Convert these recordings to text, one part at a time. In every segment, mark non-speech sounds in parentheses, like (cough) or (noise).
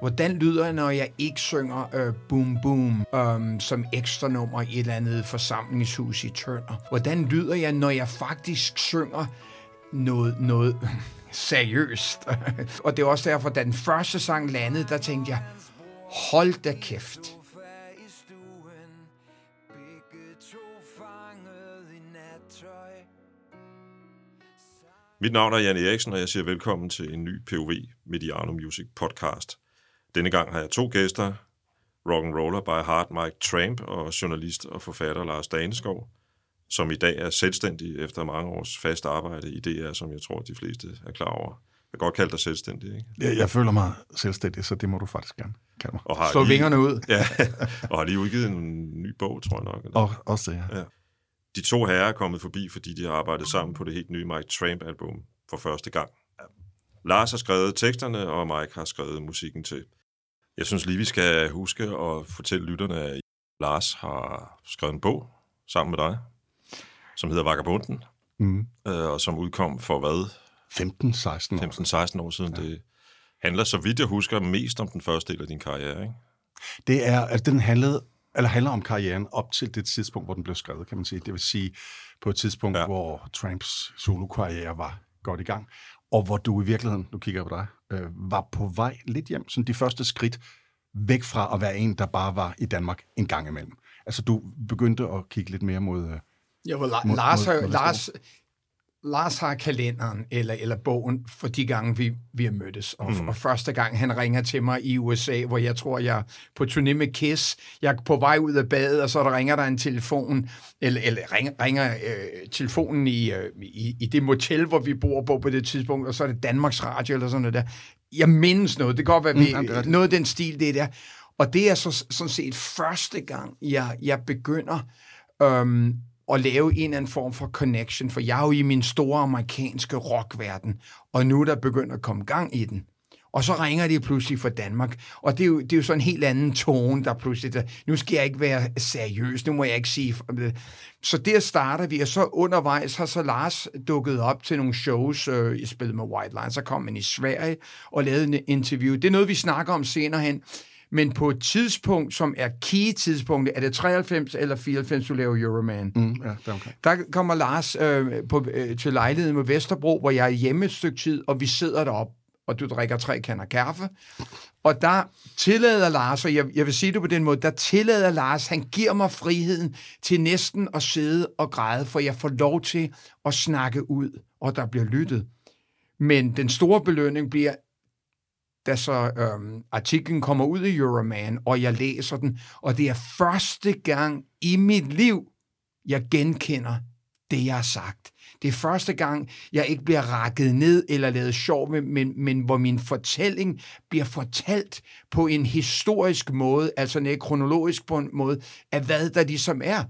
Hvordan lyder jeg, når jeg ikke synger øh, Boom Boom øh, som ekstra nummer i et eller andet forsamlingshus i Tønder? Hvordan lyder jeg, når jeg faktisk synger noget, noget (laughs) seriøst? (laughs) og det er også derfor, da den første sang landede, der tænkte jeg, hold da kæft. Mit navn er Jan Eriksen, og jeg siger velkommen til en ny POV Mediano Music podcast. Denne gang har jeg to gæster, rock and roller by heart Mike Tramp og journalist og forfatter Lars Daneskov, som i dag er selvstændig efter mange års fast arbejde i DR, som jeg tror, de fleste er klar over. Jeg kan godt kalde dig selvstændig, ikke? Jeg, jeg føler mig selvstændig, så det må du faktisk gerne kalde mig. Og har Slå lige, vingerne ud. (laughs) Ja, og har lige udgivet en ny bog, tror jeg nok. Eller? Og, også det, ja. ja. De to herrer er kommet forbi, fordi de har arbejdet sammen på det helt nye Mike Tramp-album for første gang. Lars har skrevet teksterne, og Mike har skrevet musikken til. Jeg synes lige, vi skal huske at fortælle lytterne, at Lars har skrevet en bog sammen med dig, som hedder Vagabunden, mm. øh, og som udkom for hvad? 15-16 år. 15-16 år siden. Ja. Det handler, så vidt jeg husker, mest om den første del af din karriere, ikke? Det er, altså den handlede, eller handler om karrieren op til det tidspunkt, hvor den blev skrevet, kan man sige. Det vil sige, på et tidspunkt, ja. hvor Tramps solo-karriere var godt i gang, og hvor du i virkeligheden, nu kigger jeg på dig, øh, var på vej lidt hjem, sådan de første skridt væk fra at være en, der bare var i Danmark en gang imellem. Altså, du begyndte at kigge lidt mere mod... Øh, hvor La- mod, Lars, mod, mod Lars, Lars har kalenderen eller, eller bogen for de gange, vi, vi har mødtes. Og, mm. og første gang, han ringer til mig i USA, hvor jeg tror, jeg er på turné med Kiss. Jeg er på vej ud af badet, og så der ringer der en telefon, eller, eller ringer, ringer øh, telefonen i, øh, i, i det motel, hvor vi bor på på det tidspunkt, og så er det Danmarks Radio eller sådan noget der. Jeg mindes noget. Det kan godt være, vi, mm, det noget af den stil, det er der. Og det er så sådan set første gang, jeg, jeg begynder øhm, at lave en eller anden form for connection, for jeg er jo i min store amerikanske rockverden, og nu er der begyndt at komme gang i den. Og så ringer de pludselig fra Danmark, og det er jo, det er jo sådan en helt anden tone, der pludselig, der, nu skal jeg ikke være seriøs, nu må jeg ikke sige... Øh, så der starter vi, og så undervejs har så Lars dukket op til nogle shows, øh, jeg spillede med White Line, så kom han i Sverige og lavede en interview. Det er noget, vi snakker om senere hen, men på et tidspunkt, som er key-tidspunktet, er det 93 eller 94, du laver Euroman? Mm, ja, det okay. Der kommer Lars øh, på, øh, til lejligheden med Vesterbro, hvor jeg er hjemme et stykke tid, og vi sidder deroppe, og du drikker tre kander kaffe. Og der tillader Lars, og jeg, jeg vil sige det på den måde, der tillader Lars, han giver mig friheden til næsten at sidde og græde, for jeg får lov til at snakke ud, og der bliver lyttet. Men den store belønning bliver, da så øhm, artiklen kommer ud i Euroman, og jeg læser den, og det er første gang i mit liv, jeg genkender det, jeg har sagt. Det er første gang, jeg ikke bliver rakket ned eller lavet sjov med, men, men hvor min fortælling bliver fortalt på en historisk måde, altså en kronologisk på en måde, af hvad der ligesom er.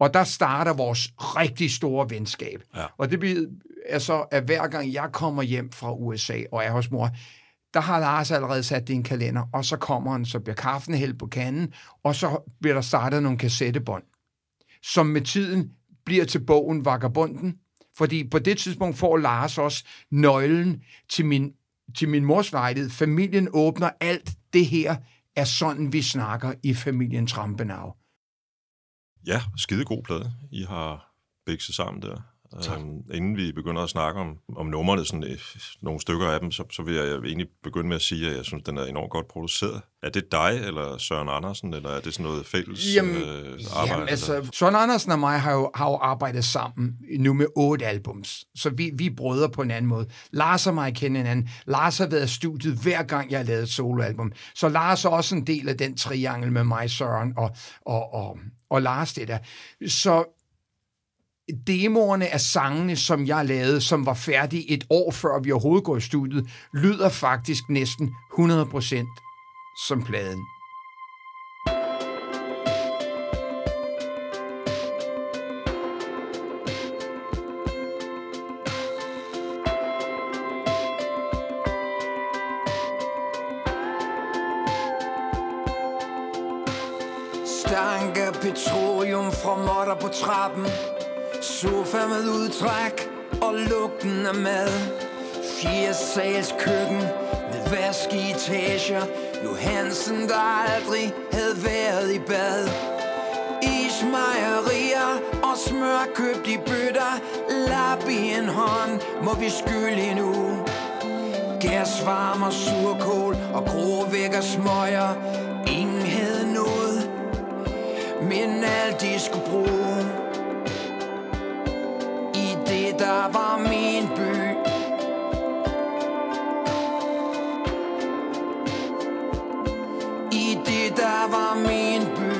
Og der starter vores rigtig store venskab. Ja. Og det bliver altså, at hver gang jeg kommer hjem fra USA og er hos mor, der har Lars allerede sat det i en kalender, og så kommer han, så bliver kaffen hældt på kanden, og så bliver der startet nogle kassettebånd, som med tiden bliver til bogen Vagabunden, fordi på det tidspunkt får Lars også nøglen til min, til min mors lejlighed. Familien åbner alt det her, er sådan, vi snakker i familien Trampenau. Ja, skide god plade. I har bækset sammen der. Øhm, inden vi begynder at snakke om, om numrene, sådan, øh, nogle stykker af dem, så, så vil jeg egentlig begynde med at sige, at jeg synes, den er enormt godt produceret. Er det dig, eller Søren Andersen, eller er det sådan noget fælles jamen, øh, arbejde? Jamen, altså, Søren Andersen og mig har jo, har jo arbejdet sammen nu med otte albums, så vi, vi brødre på en anden måde. Lars og mig kender hinanden. Lars har været i studiet hver gang, jeg har lavet et soloalbum. Så Lars er også en del af den triangel med mig, Søren og, og, og, og Lars det der. Så demoerne af sangene, som jeg lavede, som var færdige et år før vi overhovedet går i studiet, lyder faktisk næsten 100% som pladen. Sofa med udtræk og lugten af mad. Fire sals køkken med vask i etager. Johansen, der aldrig havde været i bad. Ismejerier og smør købt i bøtter Lap i en hånd, må vi skylde endnu. Gas, varmer, surkål og grå og smøger. Ingen havde noget, men alt de skulle bruge det, der var min by. I det, der var min by.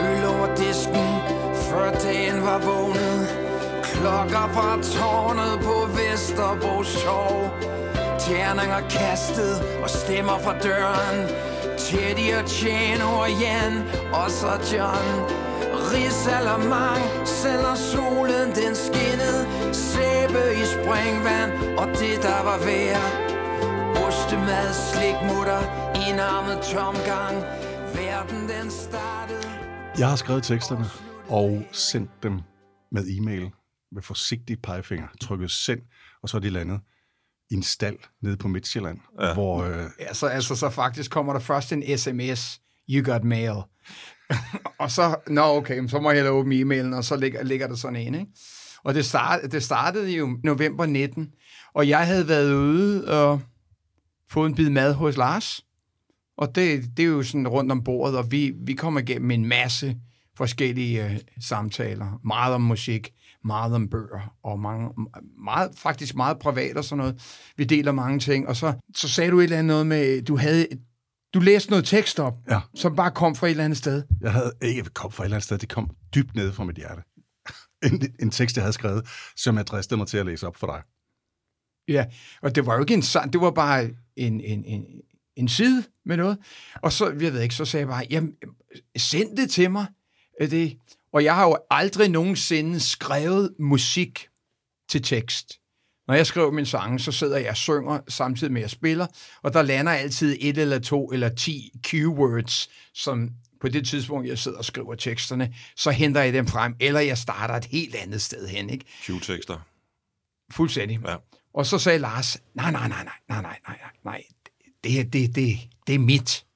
Øl over disken, før dagen var vågnet. Klokker fra tårnet på Vesterbro Torv Tjerninger kastet og stemmer fra døren. Teddy og Tjano og Jan og så John Rigsalermang, selvom solen den skinnede Sæbe i springvand og det der var værd. Ostemad, slikmutter, enarmet tomgang. Verden den startede. Jeg har skrevet teksterne og sendt dem med e-mail med forsigtig pegefinger, trykket send, og så er de landet en stald nede på Midtjylland, ja. hvor øh, Altså, altså, så faktisk kommer der først en sms, you got mail. (laughs) og så, nå okay, så må jeg hellere åbne e-mailen, og så ligger, ligger der sådan en, ikke? Og det, start, det startede jo november 19, og jeg havde været ude og fået en bid mad hos Lars. Og det, det er jo sådan rundt om bordet, og vi, vi kommer igennem en masse forskellige øh, samtaler. Meget om musik, meget om bøger, og mange, meget, faktisk meget privat og sådan noget. Vi deler mange ting, og så, så sagde du et eller andet noget med, du havde, du læste noget tekst op, Ja. som bare kom fra et eller andet sted. jeg havde ikke kom fra et eller andet sted, det kom dybt nede fra mit hjerte. En, en tekst, jeg havde skrevet, som jeg dristede mig til at læse op for dig. Ja, og det var jo ikke en sang, det var bare en, en, en, en side med noget. Og så, jeg ved ikke, så sagde jeg bare, jamen, send det til mig. Det. Og jeg har jo aldrig nogensinde skrevet musik til tekst. Når jeg skriver min sange, så sidder jeg og synger samtidig med at jeg spiller, og der lander altid et eller to eller ti keywords, som på det tidspunkt, jeg sidder og skriver teksterne, så henter jeg dem frem, eller jeg starter et helt andet sted hen, ikke? Q-tekster. Fuldstændig. Ja. Og så sagde Lars, nej, nej, nej, nej, nej, nej, nej, nej, det, det, det, det er mit.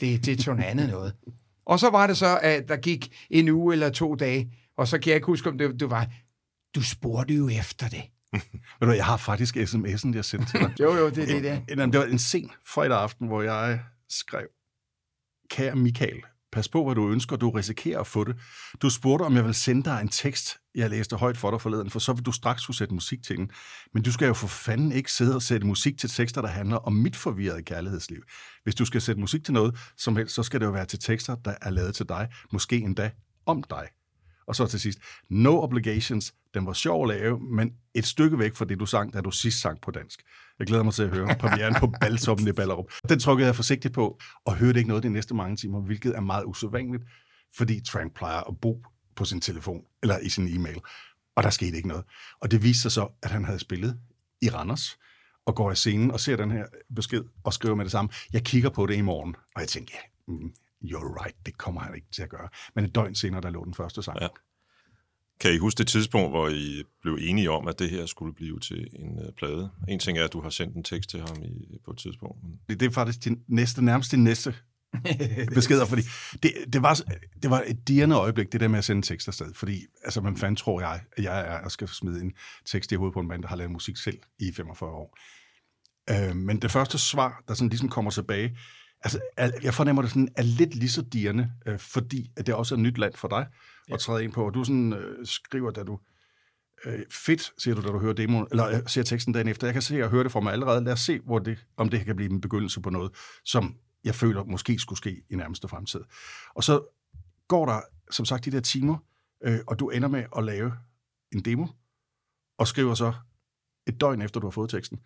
Det, det er noget andet noget. Og så var det så, at der gik en uge eller to dage, og så kan jeg ikke huske, om det, det var, du spurgte jo efter det. (laughs) Ved du, jeg har faktisk sms'en, jeg sendte til dig. Jo, jo, det er det. En, en, det var en sen fredag aften, hvor jeg skrev, kære Michael, pas på, hvad du ønsker, du risikerer at få det. Du spurgte, om jeg vil sende dig en tekst, jeg læste højt for dig forleden, for så vil du straks kunne sætte musik til den. Men du skal jo for fanden ikke sidde og sætte musik til tekster, der handler om mit forvirrede kærlighedsliv. Hvis du skal sætte musik til noget som helst, så skal det jo være til tekster, der er lavet til dig, måske endda om dig. Og så til sidst, no obligations. Den var sjov at lave, men et stykke væk fra det, du sang, da du sidst sang på dansk. Jeg glæder mig til at høre premieren på (laughs) Baltoppen i Ballerup. Den trykkede jeg forsigtigt på, og hørte ikke noget de næste mange timer, hvilket er meget usædvanligt, fordi Trank plejer at bo på sin telefon, eller i sin e-mail, og der skete ikke noget. Og det viste sig så, at han havde spillet i Randers, og går af scenen og ser den her besked, og skriver med det samme, jeg kigger på det i morgen, og jeg tænker, ja, mm, you're right, det kommer han ikke til at gøre. Men et døgn senere, der lå den første sang. Ja. Kan I huske det tidspunkt, hvor I blev enige om, at det her skulle blive til en uh, plade? En ting er, at du har sendt en tekst til ham i, på et tidspunkt. Men Det, det er faktisk din næste, nærmest din næste (laughs) beskeder, fordi det, det, var, det var et dirrende øjeblik, det der med at sende tekster afsted, fordi altså, man fanden tror jeg, at jeg er og skal smide en tekst i hovedet på en mand, der har lavet musik selv i 45 år. Øh, men det første svar, der sådan ligesom kommer tilbage, altså, jeg fornemmer det sådan, er lidt lige så dirrende, øh, fordi at det også er et nyt land for dig ja. at træde ind på, og du sådan øh, skriver, da du øh, fedt, siger du, da du hører demoen, eller øh, ser teksten dagen efter. Jeg kan se, at jeg hører det for mig allerede. Lad os se, hvor det, om det kan blive en begyndelse på noget, som jeg føler måske skulle ske i nærmeste fremtid. Og så går der, som sagt, de der timer, øh, og du ender med at lave en demo, og skriver så et døgn efter, du har fået teksten.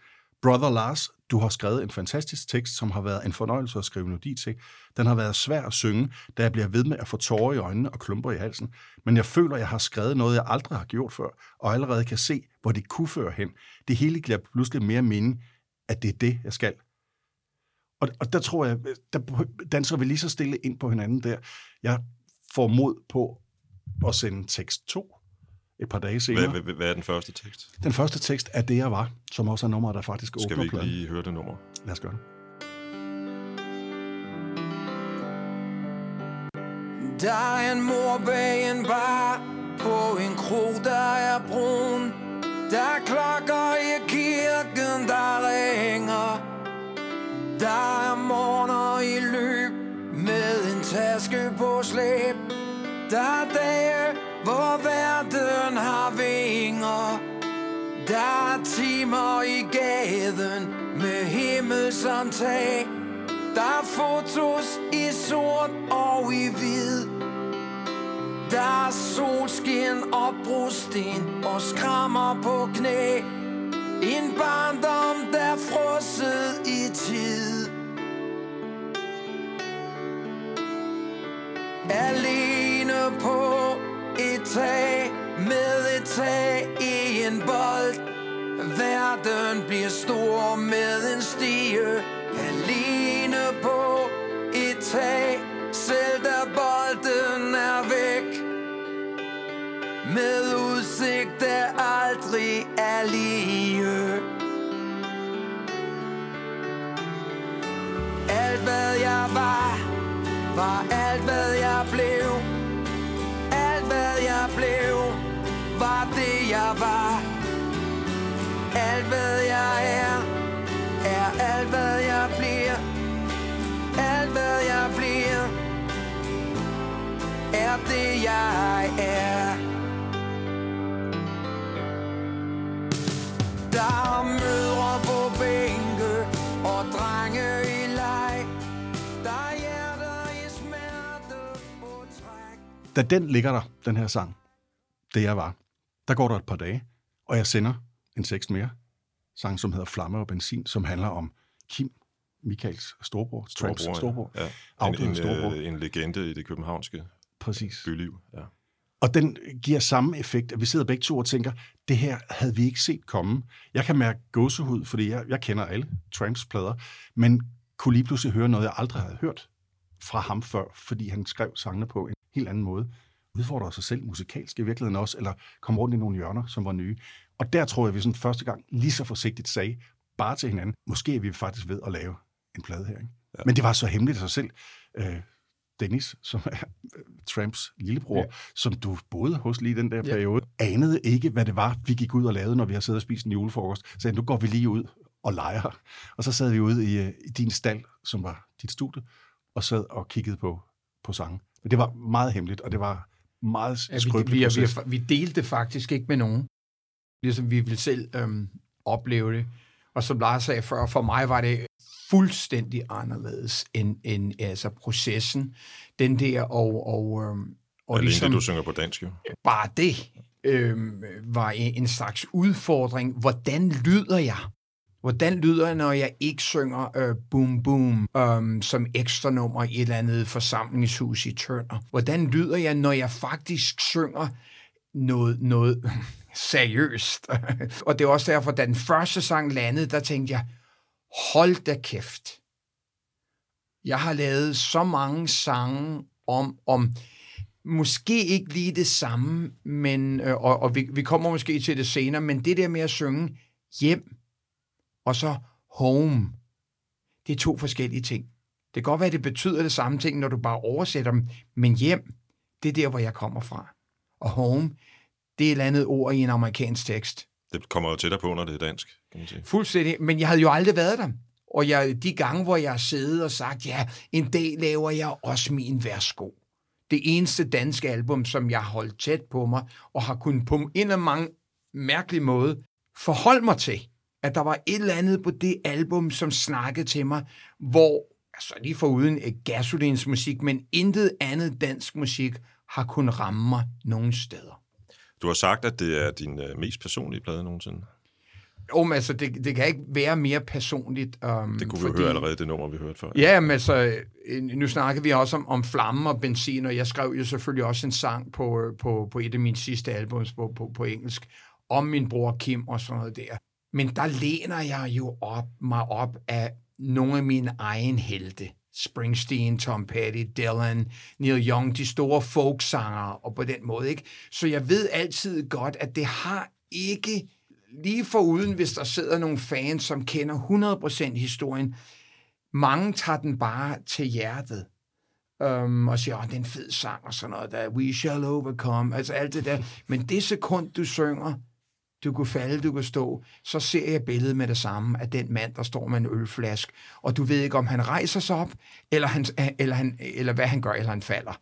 Brother Lars, du har skrevet en fantastisk tekst, som har været en fornøjelse at skrive melodi til. Den har været svær at synge, da jeg bliver ved med at få tårer i øjnene og klumper i halsen. Men jeg føler, at jeg har skrevet noget, jeg aldrig har gjort før, og allerede kan se, hvor det kunne føre hen. Det hele giver pludselig mere mening, at det er det, jeg skal. Og, og der tror jeg, der danser vi lige så stille ind på hinanden der. Jeg får mod på at sende tekst 2 et par dage senere. Hvad, hvad, hvad er den første tekst? Den første tekst er Det, jeg var, som også er nummeret, der faktisk Skal vi åbner ikke pladen. lige høre det nummer? Lad os gøre det. Der er en mor bag en bar På en krog, der er brun Der er klokker i kirken, der ringer Der er morgener i løb Med en taske på slæb Der er dage, er timer i gaden Med himmel som tag der er fotos i sort og i hvid. Der er solskin og brosten og skrammer på knæ. En barndom, der frosset i tid. Alene på et tag med et tag i en bold. Verden bliver stor med en stige. Alene på et tag Selv da bolden er væk. Med udsigt der aldrig er lige. Alt hvad jeg var Var alt hvad jeg blev. Alt hvad jeg blev Var det jeg var alt hvad jeg er, er alt hvad jeg bliver. Alt hvad jeg bliver, er det jeg er. Der er mødre på bænke og drenge i leg. Der er hjerter i smerte på træk. Da den ligger der, den her sang, Det, jeg var, der går der et par dage, og jeg sender en tekst mere. Sang, som hedder Flamme og Benzin, som handler om Kim, Michaels storbror, Tramps storbror. Ja. En, Afdøde en, storbror. øh, en legende i det københavnske Præcis. byliv. Ja. Og den giver samme effekt, at vi sidder begge to og tænker, det her havde vi ikke set komme. Jeg kan mærke gåsehud, fordi jeg, jeg kender alle Tramps plader, men kunne lige pludselig høre noget, jeg aldrig havde hørt fra ham før, fordi han skrev sangene på en helt anden måde. Udfordrer sig selv musikalsk i virkeligheden også, eller kom rundt i nogle hjørner, som var nye. Og der tror jeg, vi sådan første gang lige så forsigtigt sagde, bare til hinanden, måske er vi faktisk ved at lave en plade her. Ikke? Ja. Men det var så hemmeligt af sig selv. Øh, Dennis, som er øh, Tramps lillebror, ja. som du boede hos lige i den der Ja. periode, anede ikke, hvad det var, vi gik ud og lavede, når vi har siddet og spist en julefrokost. Så sagde, nu går vi lige ud og leger. Og så sad vi ude i, øh, i din stald, som var dit studie, og sad og kiggede på, på sange. Men det var meget hemmeligt, og det var meget Ja, vi, skrøbelig vi, vi, vi, delte det faktisk ikke med nogen. Ligesom vi ville selv øhm, opleve det. Og som Lars sagde før, for mig var det fuldstændig anderledes end, end altså processen. Den der og, og, øhm, og Alene ligesom det, du synger på dansk, jo. bare det øhm, var en, en slags udfordring. Hvordan lyder jeg? Hvordan lyder jeg, når jeg ikke synger øh, Boom Boom øh, som ekstra nummer i et eller andet forsamlingshus i Tønder? Hvordan lyder jeg, når jeg faktisk synger noget, noget (laughs) seriøst? (laughs) og det er også derfor, da den første sang landede, der tænkte jeg, hold da kæft. Jeg har lavet så mange sange om, om måske ikke lige det samme, men, øh, og, og vi, vi kommer måske til det senere, men det der med at synge hjem, og så home, det er to forskellige ting. Det kan godt være, at det betyder det samme ting, når du bare oversætter dem, men hjem, det er der, hvor jeg kommer fra. Og home, det er et eller andet ord i en amerikansk tekst. Det kommer jo tættere på, når det er dansk, kan man sige. Fuldstændig, men jeg havde jo aldrig været der. Og jeg, de gange, hvor jeg har siddet og sagt, ja, en dag laver jeg også min værsgo. Det eneste danske album, som jeg har holdt tæt på mig, og har kunnet på en eller anden mærkelig måde forholde mig til, at der var et eller andet på det album, som snakkede til mig, hvor, altså lige foruden eh, Gasolins musik, men intet andet dansk musik har kunnet ramme mig nogen steder. Du har sagt, at det er din øh, mest personlige plade nogensinde. Jo, men altså, det, det kan ikke være mere personligt. Um, Det kunne vi jo høre allerede, det nummer, vi hørte før. Ja, men altså, øh, nu snakker vi også om, om flamme og benzin, og jeg skrev jo selvfølgelig også en sang på, øh, på, på et af mine sidste albums på, på, på engelsk, om min bror Kim og sådan noget der. Men der læner jeg jo op, mig op af nogle af mine egen helte. Springsteen, Tom Petty, Dylan, Neil Young, de store folksanger, og på den måde, ikke? Så jeg ved altid godt, at det har ikke, lige foruden hvis der sidder nogle fans, som kender 100% historien, mange tager den bare til hjertet øhm, og siger, at det er en fed sang og sådan noget der, we shall overcome, altså alt det der. Men det sekund, du synger, du kunne falde, du kunne stå, så ser jeg billedet med det samme af den mand, der står med en ølflask, og du ved ikke, om han rejser sig op, eller, han, eller, han, eller hvad han gør, eller han falder.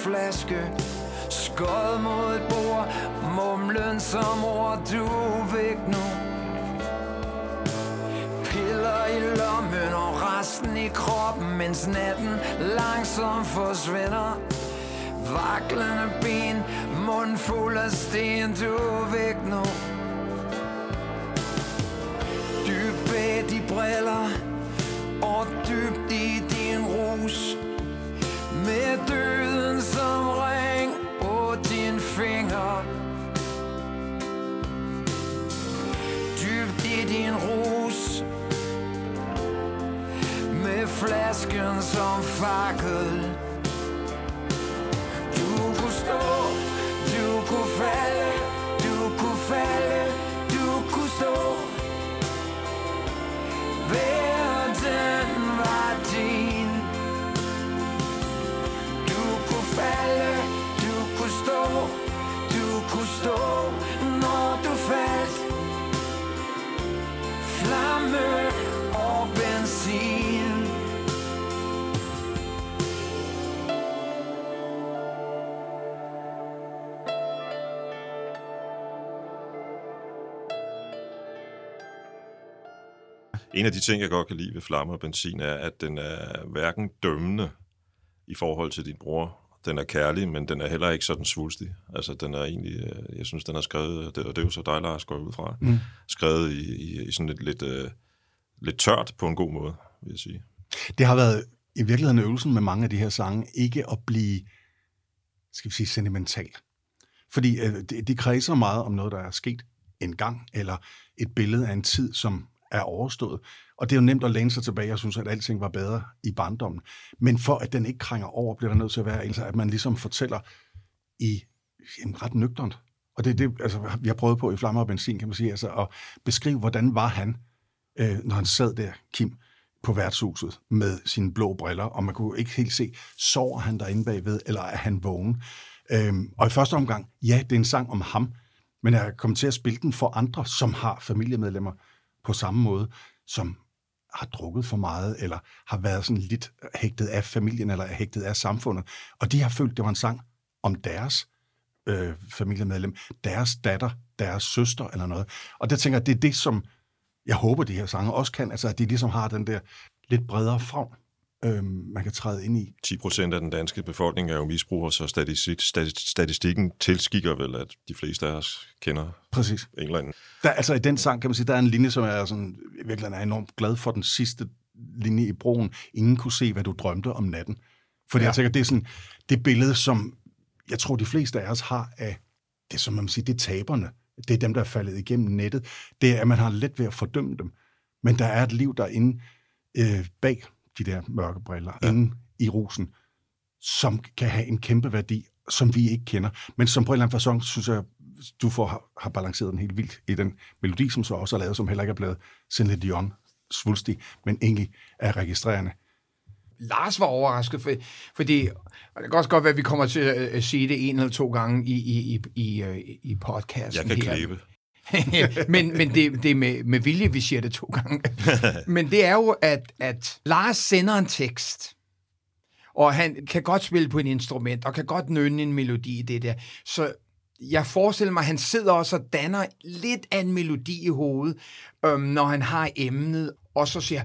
flaske. Mens natten langsomt forsvinder. Vaklende ben Mund fuld af sten Du er væk nu. Dybt bag de briller flasken som fakkel. Du kunne stå, du kunne falde. En af de ting, jeg godt kan lide ved flamme og benzin, er, at den er hverken dømmende i forhold til din bror. Den er kærlig, men den er heller ikke sådan svulstig. Altså, den er egentlig, øh, jeg synes, den er skrevet, det, og det er jo så dig, Lars, går ud fra, mm. skrevet i, i, i sådan lidt, lidt, uh, lidt tørt på en god måde, vil jeg sige. Det har været i virkeligheden øvelsen med mange af de her sange, ikke at blive, skal vi sige, sentimental. Fordi øh, de, de kredser meget om noget, der er sket en gang, eller et billede af en tid, som er overstået. Og det er jo nemt at læne sig tilbage og synes, at alting var bedre i barndommen. Men for at den ikke krænger over, bliver der nødt til at være, altså, at man ligesom fortæller i en ret nøgternt. Og det er det, altså, vi har prøvet på i Flammer og Benzin, kan man sige, altså at beskrive, hvordan var han, øh, når han sad der, Kim, på værtshuset med sine blå briller, og man kunne ikke helt se, sover han derinde bagved, eller er han vågen? Øhm, og i første omgang, ja, det er en sang om ham, men jeg kommer til at spille den for andre, som har familiemedlemmer på samme måde, som har drukket for meget, eller har været sådan lidt hægtet af familien, eller hægtet af samfundet. Og de har følt, det var en sang om deres øh, familiemedlem, deres datter, deres søster eller noget. Og der tænker jeg, det er det, som jeg håber, de her sange også kan, altså at de ligesom har den der lidt bredere frem, øh, man kan træde ind i. 10 procent af den danske befolkning er jo misbrugere, så statistik, statistikken tilskikker vel, at de fleste af os kender Præcis. en eller anden. Der, altså i den sang kan man sige, der er en linje, som jeg er sådan, virkelig er enormt glad for, den sidste linje i broen. Ingen kunne se, hvad du drømte om natten. Fordi ja. jeg tænker, det er sådan det billede, som jeg tror, de fleste af os har af, det som man siger, det er taberne. Det er dem, der er faldet igennem nettet. Det er, at man har let ved at fordømme dem. Men der er et liv derinde øh, bag de der mørke briller, ja. inde i rosen, som kan have en kæmpe værdi, som vi ikke kender, men som på en eller anden fasong, synes jeg, du får, har, har balanceret den helt vildt i den melodi, som så også er lavet, som heller ikke er blevet Celine Dion svulstig, men egentlig er registrerende. Lars var overrasket, for, fordi og det kan også godt være, at vi kommer til at sige det en eller to gange i, i, i, i, øh, i podcasten Jeg kan her. klæbe. (laughs) men men det, det er med, med vilje, vi siger det to gange. (laughs) men det er jo, at, at Lars sender en tekst, og han kan godt spille på et instrument, og kan godt nynne en melodi i det der. Så jeg forestiller mig, at han sidder også og danner lidt af en melodi i hovedet, øhm, når han har emnet, og så siger,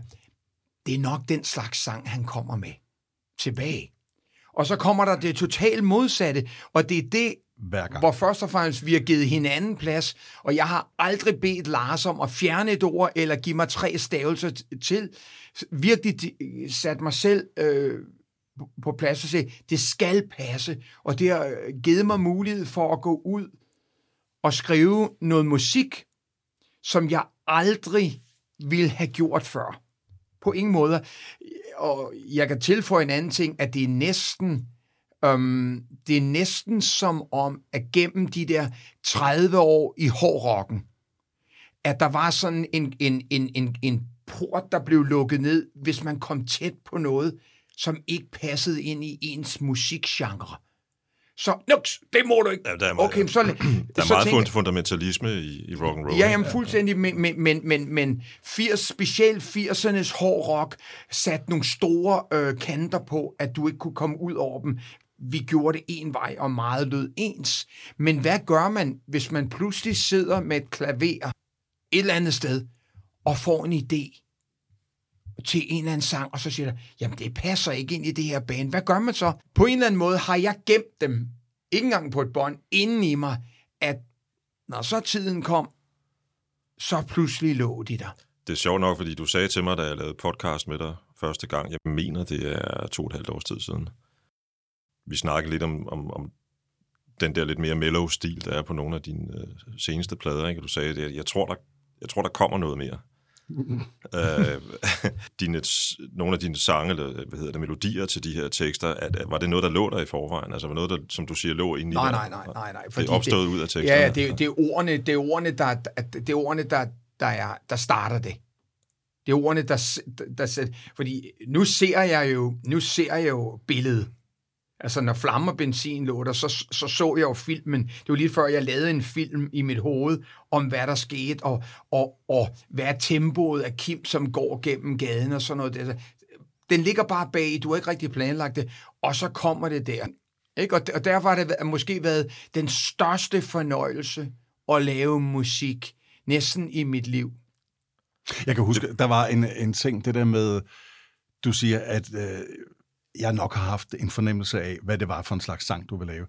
det er nok den slags sang, han kommer med tilbage. Og så kommer der det totalt modsatte, og det er det, hver gang. hvor først og fremmest vi har givet hinanden plads, og jeg har aldrig bedt Lars om at fjerne et ord, eller give mig tre stavelser til. Virkelig sat mig selv øh, på- plads og sige, det skal passe, og det har øh, givet mig mulighed for at gå ud og skrive noget musik, som jeg aldrig ville have gjort før. På ingen måde. Og jeg kan tilføje en anden ting, at det er næsten Øhm, det er næsten som om, at gennem de der 30 år i hårdrocken, at der var sådan en, en, en, en, en port, der blev lukket ned, hvis man kom tæt på noget, som ikke passede ind i ens musikgenre. Så, nuks, det må du ikke. Ja, der er, Okay, så, (clears throat) der er så meget tænker- fund- fundamentalisme i, i rock and roll. Ja, jamen fuldstændig, men, men, men, men, men 80, specielt 80'ernes hård rock satte nogle store øh, kanter på, at du ikke kunne komme ud over dem. Vi gjorde det en vej, og meget lød ens. Men hvad gør man, hvis man pludselig sidder med et klaver et eller andet sted, og får en idé til en eller anden sang, og så siger der, jamen det passer ikke ind i det her band. Hvad gør man så? På en eller anden måde har jeg gemt dem, ikke engang på et bånd, inden i mig, at når så tiden kom, så pludselig lå de der. Det er sjovt nok, fordi du sagde til mig, da jeg lavede podcast med dig første gang, jeg mener, det er to og et halvt års tid siden. Vi snakkede lidt om, om, om den der lidt mere mellow stil, der er på nogle af dine øh, seneste plader. Ikke? Du sagde, at jeg tror, der, jeg tror, der kommer noget mere. (laughs) øh, dine, nogle af dine sange, eller hvad hedder det, melodier til de her tekster, at, at, var det noget, der lå der i forvejen? Altså var noget, der, som du siger, lå inde i Nej, nej, nej, nej, nej. Det er opstået ud af teksterne? Ja, det, det er ordene, det er ordene, der, det er ordene, der, der, er, der starter det. Det er ordene, der, der, der fordi nu ser jeg jo, nu ser jeg jo billedet. Altså, når flammer og benzin lå der, så, så så jeg jo filmen. Det var lige før, jeg lavede en film i mit hoved om, hvad der skete, og, og, og hvad er tempoet af Kim, som går gennem gaden og sådan noget. Den ligger bare bag, du har ikke rigtig planlagt det, og så kommer det der. Ikke? Og, og derfor har det måske været den største fornøjelse at lave musik næsten i mit liv. Jeg kan huske, der var en, en ting, det der med, du siger, at øh, jeg nok har haft en fornemmelse af, hvad det var for en slags sang, du ville lave.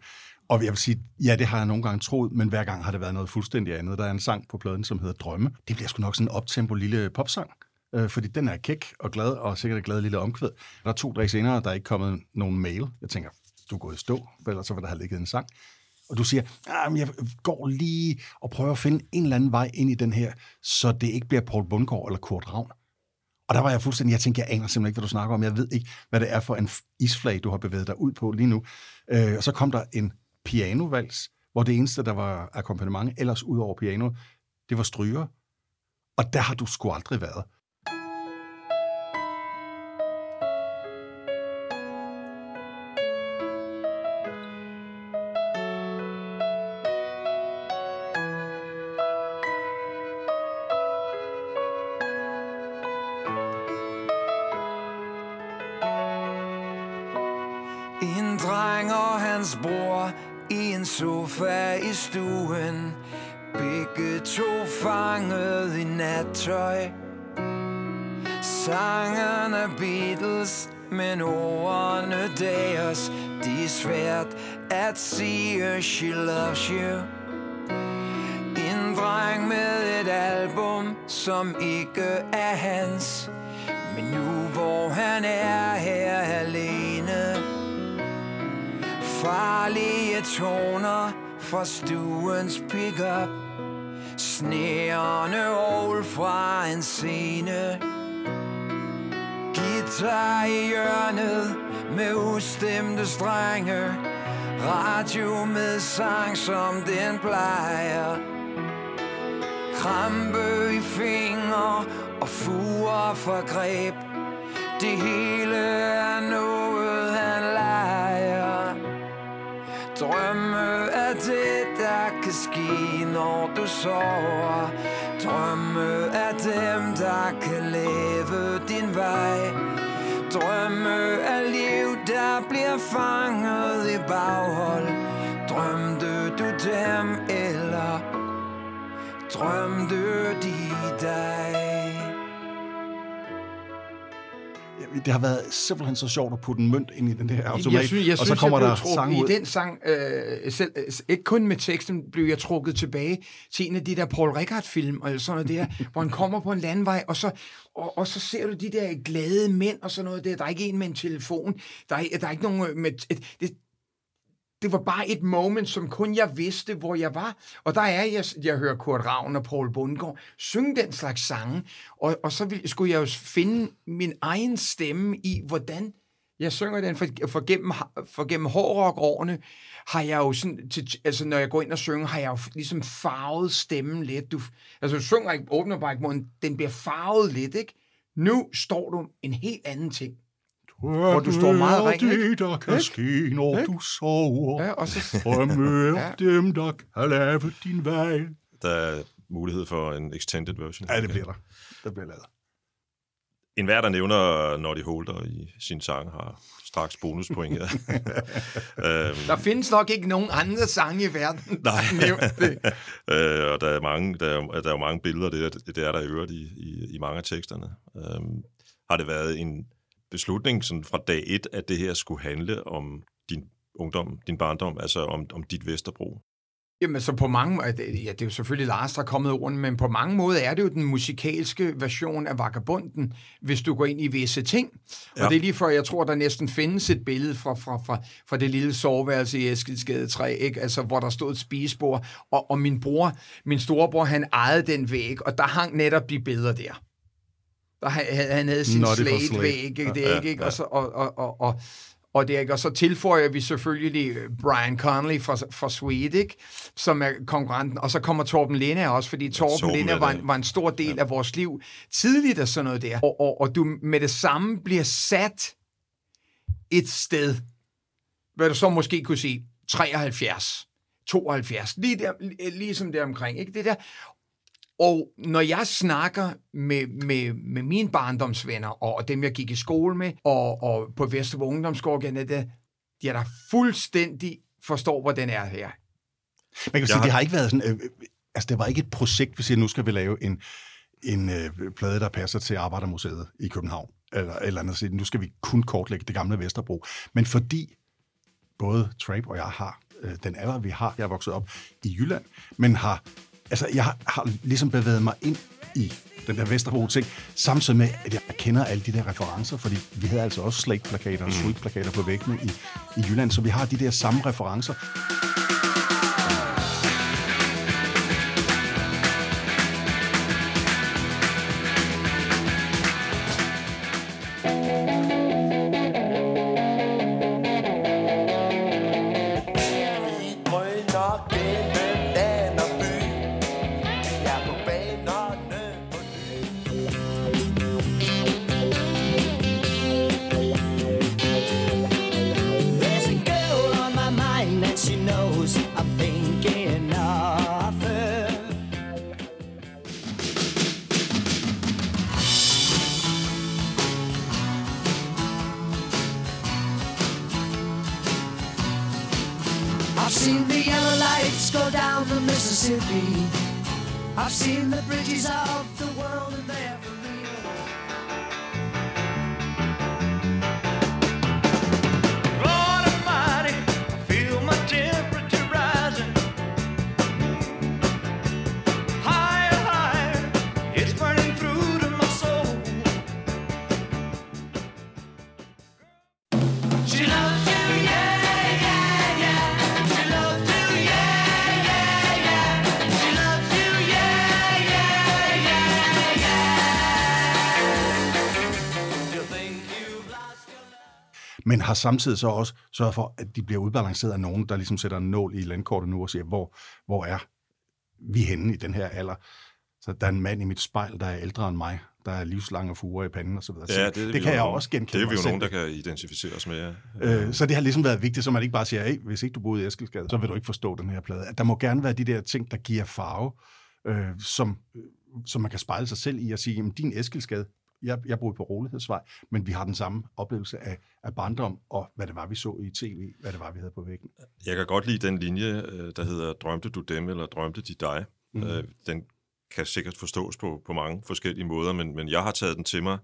Og jeg vil sige, ja, det har jeg nogle gange troet, men hver gang har det været noget fuldstændig andet. Der er en sang på pladen, som hedder Drømme. Det bliver sgu nok sådan en optempo lille popsang, øh, fordi den er kæk og glad, og sikkert et glad lille omkvæd. Der er to dage senere, der er ikke kommet nogen mail. Jeg tænker, du er gået i stå, for ellers så vil der have ligget en sang. Og du siger, ah, jeg går lige og prøver at finde en eller anden vej ind i den her, så det ikke bliver Paul Bundgaard eller Kurt Ravn. Og der var jeg fuldstændig, jeg tænkte, jeg aner simpelthen ikke, hvad du snakker om. Jeg ved ikke, hvad det er for en isflag, du har bevæget dig ud på lige nu. Øh, og så kom der en pianovals, hvor det eneste, der var akkompagnement, ellers ud over piano, det var stryger. Og der har du sgu aldrig været. She loves you. En dreng med et album, som ikke er hans. Men nu hvor han er her alene. Farlige toner fra stuens pickup. Snærende ål fra en scene. Guitar i hjørnet med ustemte strenge. Radio med sang som den plejer. Krampe i fingre og fuger for greb. Det hele er noget han leger. Drømme er det, der kan ske, når du sover. Drømme er dem, der kan leve din vej. Drømme er liv, der bliver fanget i baghold Drømte du dem, eller drømte de dig? Det har været simpelthen så sjovt at putte en mønt ind i den her automat, jeg synes, jeg og så kommer jeg der sang ud. i den sang, øh, selv, øh, ikke kun med teksten, blev jeg trukket tilbage til en af de der Paul Rickard-film, eller sådan noget der, (laughs) hvor han kommer på en landvej, og så, og, og så ser du de der glade mænd, og sådan noget der. Der er ikke en med en telefon, der er, der er ikke nogen øh, med... Det, det var bare et moment, som kun jeg vidste, hvor jeg var. Og der er jeg, jeg hører Kurt Ravn og Paul Bundgaard synge den slags sange, og, og så ville, skulle jeg jo finde min egen stemme i, hvordan jeg synger den, for, for gennem, for gennem hårdrock-årene har jeg jo sådan, til, altså når jeg går ind og synger, har jeg jo ligesom farvet stemmen lidt. Du, altså du synger ikke, åbner bare ikke munden, den bliver farvet lidt, ikke? Nu står du en helt anden ting. Hvor du står meget ikke? det, der kan ske, når du sover. Ja, og så, Og (laughs) møder Ja. dem, der kan lave din vej. Der er mulighed for en extended version. Ja, det bliver der. Det bliver lavet. En hver, der nævner Noddy Holder i sin sang, har straks bonuspoint her. (laughs) øhm, der findes nok ikke nogen andre sange i verden, Nej. det. (laughs) øh, og der er, mange, der, er, der er jo mange billeder, det er, det er der i øvrigt i, i, i mange af teksterne. Øhm, har det været en beslutning sådan fra dag et, at det her skulle handle om din ungdom, din barndom, altså om, om dit Vesterbro? Jamen, så på mange ja, det er jo selvfølgelig Lars, der er kommet rundt, men på mange måder er det jo den musikalske version af Vagabunden, hvis du går ind i visse ting. Ja. Ja. Og det er lige før, jeg tror, der næsten findes et billede fra, fra, fra, fra det lille soveværelse i Eskildsgade 3, ikke? Altså, hvor der stod et spisebord, og, og min bror, min storebror, han ejede den væg, og der hang netop de billeder der. Der, han, han havde sin Naughty for slate Slate. væg, ikke? Det, Ja, ikke, ja. Og, så, og, og, og, og, og, det, ikke? og så tilføjer vi selvfølgelig øh, Brian Connolly fra, fra Sweet, ikke? som er konkurrenten, og så kommer Torben Linde også, fordi Torben, Linde var, en, var en stor del ja. af vores liv tidligt og sådan noget der. Og, og, og du med det samme bliver sat et sted, hvad du så måske kunne sige, 73, 72, lige, der, lige som der omkring, ikke det der. Og når jeg snakker med, med, med mine barndomsvenner, og dem jeg gik i skole med, og, og på Vesterbro Ungdomsgård, det, de er der fuldstændig forstår, hvor den er her. Man kan sige, har- det har ikke været sådan... Øh, øh, altså, det var ikke et projekt, vi siger, nu skal vi lave en, en øh, plade, der passer til Arbejdermuseet i København. Eller, eller andet. Så Nu skal vi kun kortlægge det gamle Vesterbro. Men fordi både Trape og jeg har øh, den alder, vi har, jeg er vokset op i Jylland, men har, altså, jeg har, har ligesom bevæget mig ind i den der Vesterbro-ting, samtidig med, at jeg kender alle de der referencer, fordi vi havde altså også Slate-plakater og Sweet-plakater på væggene i, i Jylland, så vi har de der samme referencer. Samtidig så også sørget for, at de bliver udbalanceret af nogen, der ligesom sætter en nål i landkortet nu og siger, hvor, hvor er vi henne i den her alder? Så der er en mand i mit spejl, der er ældre end mig, der er livslange fuger i panden og så videre. Så Ja, det, det kan jeg nogen- også genkende Det er vi jo selv nogen, der kan identificere os med. Ja. Øh, så det har ligesom været vigtigt, så man ikke bare siger, hey, hvis ikke du boede i Eskilsgade, så vil du ikke forstå den her plade. At der må gerne være de der ting, der giver farve, øh, som, øh, som man kan spejle sig selv i og sige, jamen din Eskilsgade, jeg, jeg boede på Rolighedsvej, men vi har den samme oplevelse af, af barndom, og hvad det var, vi så i tv, hvad det var, vi havde på væggen. Jeg kan godt lide den linje, øh, der hedder Drømte du dem, eller Drømte de dig. Mm. Den kan sikkert forstås på, på mange forskellige måder, men, men jeg har taget den til mig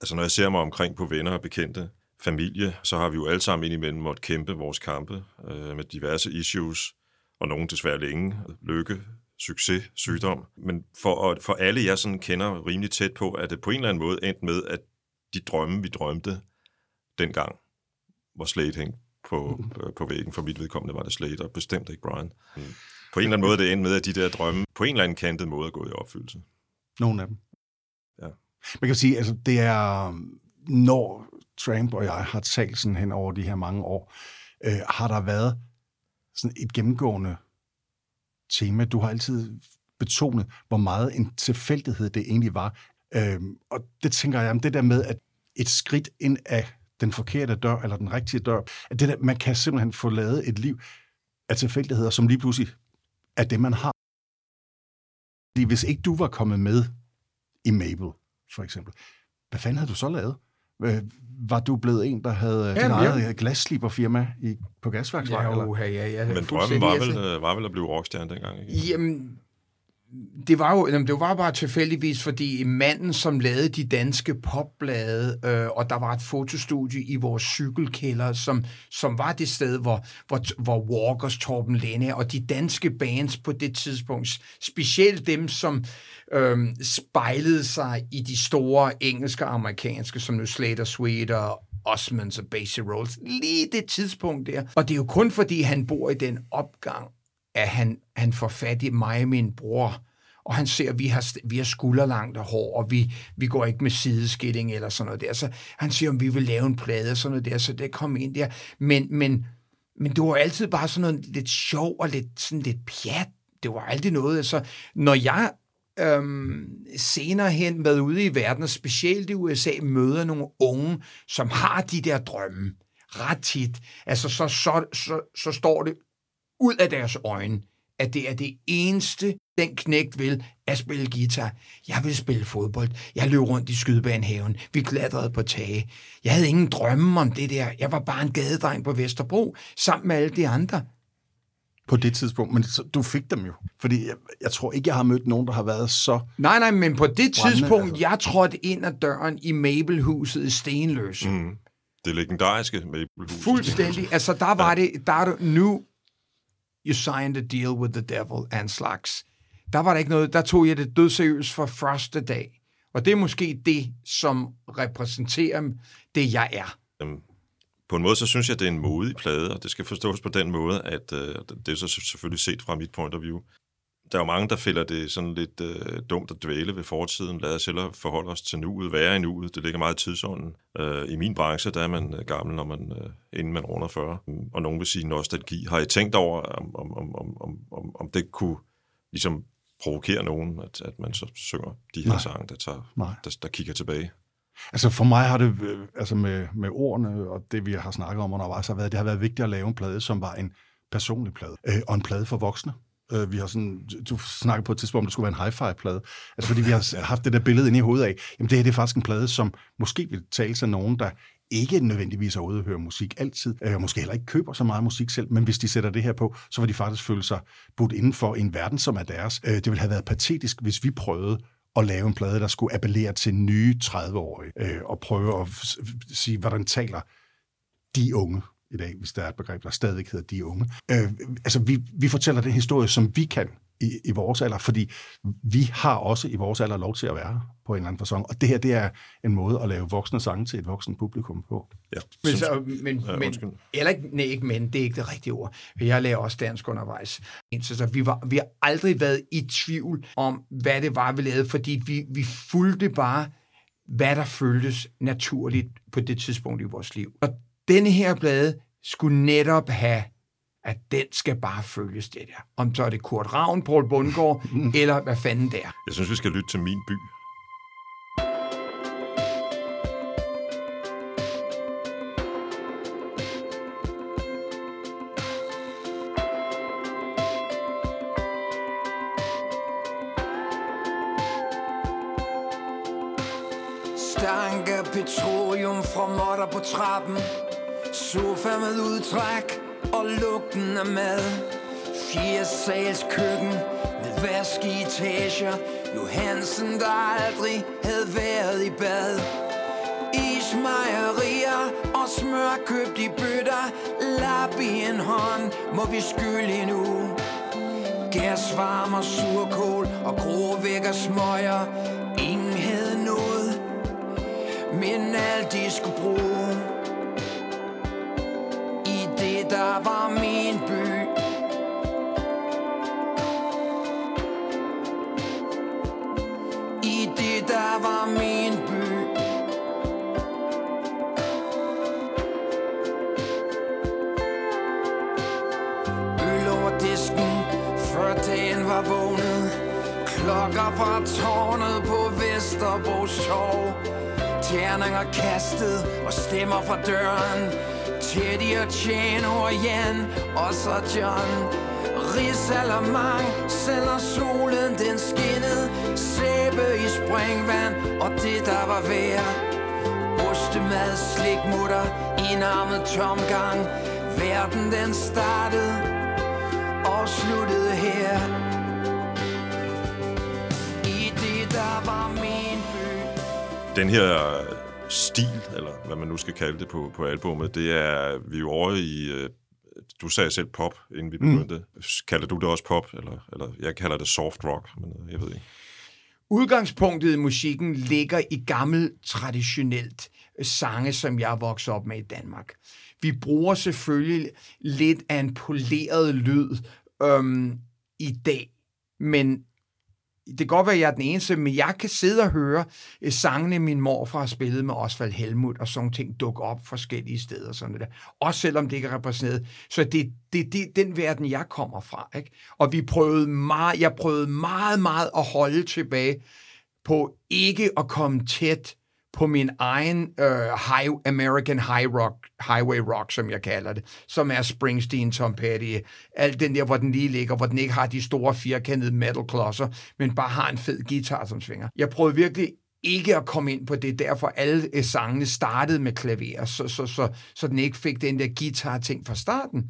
altså når jeg ser mig omkring på venner og bekendte, familie, så har vi jo alle sammen indimellem måtte kæmpe vores kampe øh, med diverse issues, og nogen desværre længe, lykke, succes, sygdom. Men for, for alle, jeg sådan kender rimelig tæt på, at det på en eller anden måde endte med, at de drømme, vi drømte dengang, hvor Slade hængte på, øh, på væggen. For mit vedkommende var det Slade, og bestemt ikke Brian. Mm. På en eller anden måde, det endte med, at de der drømme på en eller anden kantet måde er gået i opfyldelse. Nogle af dem. Ja. Man kan sige, altså det er, når Trump og jeg har talt sådan hen over de her mange år, øh, har der været sådan et gennemgående tema. Du har altid betonet, hvor meget en tilfældighed det egentlig var. Øhm, og det tænker jeg om det der med, at et skridt ind af den forkerte dør, eller den rigtige dør, at det der, man kan simpelthen få lavet et liv af tilfældigheder, som lige pludselig er det, man har. Fordi hvis ikke du var kommet med i Mabel, for eksempel, hvad fanden havde du så lavet? Øh, Var du blevet en, der havde ja, din ja. eget glasslipperfirma i, på Gasværksvej? Ja, eller? uha, ja, ja, Men drømmen var altså. vel, øh, var vel at blive rockstjerne dengang, ikke? Jamen, det var jo jamen, det var bare tilfældigvis, fordi manden, som lavede de danske popblade, øh, og der var et fotostudie i vores cykelkælder, som, som var det sted, hvor, hvor, hvor Walkers, Torben Lenne og de danske bands på det tidspunkt, specielt dem, som øh, spejlede sig i de store engelske og amerikanske, som nu Slater Sweet og Osmonds og Basie Rolls, lige det tidspunkt der. Og det er jo kun fordi, han bor i den opgang, at han, han får fat i mig og min bror, og han ser, at vi har, vi har skulderlangt hår, og vi, vi går ikke med sideskilling eller sådan noget der. Så han siger, om vi vil lave en plade og sådan noget der, så det kom ind der. Men, men, men det var altid bare sådan noget lidt sjov og lidt, sådan lidt pjat. Det var aldrig noget. Altså, når jeg øhm, senere hen været ude i verden, og specielt i USA, møder nogle unge, som har de der drømme ret tit, altså så, så, så, så står det ud af deres øjne, at det er det eneste, den knægt vil, at spille guitar. Jeg vil spille fodbold. Jeg løb rundt i skydebanehaven. Vi klatrede på tage. Jeg havde ingen drømme om det der. Jeg var bare en gadedreng på Vesterbro, sammen med alle de andre. På det tidspunkt, men så, du fik dem jo. Fordi jeg, jeg tror ikke, jeg har mødt nogen, der har været så... Nej, nej, men på det Brændende, tidspunkt, altså. jeg trådte ind ad døren i Mabelhuset i Stenløse. Mm. Det legendariske Mabelhus. Fuldstændig. Altså, der var det, der er det nu, you signed a deal with the devil and slags. Der var der ikke noget, der tog jeg det dødseriøst fra første dag. Og det er måske det, som repræsenterer det, jeg er. Øhm, på en måde, så synes jeg, det er en modig plade, og det skal forstås på den måde, at øh, det er så selvfølgelig set fra mit point of view. Der er jo mange, der finder det sådan lidt øh, dumt at dvæle ved fortiden. Lad os hellere forholde os til nuet, være i nuet. Det ligger meget i tidsånden. Øh, I min branche, der er man øh, gammel, når man, øh, inden man runder 40. Og nogen vil sige nostalgi. Har I tænkt over, om, om, om, om, om, om, det kunne ligesom provokere nogen, at, at man så synger de her Nej. sange, der, tager, Nej. der, der kigger tilbage? Altså for mig har det, øh, altså med, med ordene og det, vi har snakket om undervejs, har været, det har været vigtigt at lave en plade, som var en personlig plade, øh, og en plade for voksne. Øh, vi har sådan, du snakkede på et tidspunkt, om det skulle være en hi-fi-plade. Altså fordi vi har haft det der billede inde i hovedet af, jamen det her det er faktisk en plade, som måske vil tale til nogen, der ikke nødvendigvis er ude og høre musik altid, og måske heller ikke køber så meget musik selv, men hvis de sætter det her på, så vil de faktisk føle sig budt inden for en verden, som er deres. Øh, det ville have været patetisk, hvis vi prøvede at lave en plade, der skulle appellere til nye 30-årige, øh, og prøve at sige, hvordan taler de unge i dag, hvis der er et begreb, der stadig hedder de unge. Øh, altså, vi, vi fortæller den historie, som vi kan i, i vores alder, fordi vi har også i vores alder lov til at være på en eller anden fasong. Og det her, det er en måde at lave voksne sange til et voksen publikum på. Ja, Men, så, men, Ja, men eller ikke, nej, ikke men, det er ikke det rigtige ord. Jeg lærer også dansk undervejs. Så, så vi, var, vi har aldrig været i tvivl om, hvad det var, vi lavede, fordi vi, vi fulgte bare, hvad der føltes naturligt på det tidspunkt i vores liv. Og denne her plade skulle netop have, at den skal bare følges det der. Om så er det Kurt Ravn, Paul Bundgaard, (laughs) eller hvad fanden det er. Jeg synes, vi skal lytte til Min By. Stank af petroleum fra modder på trappen Sofa med udtræk og lugten af mad Fire sals køkken med vask i etager Johansen, der aldrig havde været i bad Smør købt i bøtter, lap i en hånd, må vi skylde nu. uge. Gas, og surkål og grå og smøger. Ingen havde noget, men alt de skulle bruge. Der var min by. I det, der var min by. Øl over disken, før dagen var vågnet. Klokker fra tårnet på Vesterbro Sjov. Tjerninger kastet og stemmer fra døren. Teddy og Tjano og Jan og så John. Risalamang, selvom solen den skinnede. Sæbe i springvand og det der var værd. Ostemad, slikmutter, indarmet tomgang. Verden den startede og sluttede her. I det, der var min by. Den her stil, eller hvad man nu skal kalde det på, på albummet, det er, vi er jo over i, øh, du sagde selv pop, inden vi begyndte. Mm. Kalder du det også pop, eller, eller jeg kalder det soft rock, men øh, jeg ved ikke. Udgangspunktet i musikken ligger i gammel traditionelt sange, som jeg vokset op med i Danmark. Vi bruger selvfølgelig lidt af en poleret lyd øhm, i dag, men det kan godt være, at jeg er den eneste, men jeg kan sidde og høre øh, sangene, min morfar har spillet med Osvald Helmut, og sådan ting dukke op forskellige steder. Sådan der. Også selvom det ikke er repræsenteret. Så det det, det, den verden, jeg kommer fra. Ikke? Og vi prøvede meget, jeg prøvede meget, meget at holde tilbage på ikke at komme tæt på min egen øh, high, American high rock, highway rock, som jeg kalder det, som er Springsteen, Tom Petty, alt den der, hvor den lige ligger, hvor den ikke har de store firkantede metal-klodser, men bare har en fed guitar, som svinger. Jeg prøvede virkelig ikke at komme ind på det, derfor alle øh, sangene startede med klaver, så, så, så, så den ikke fik den der guitar-ting fra starten.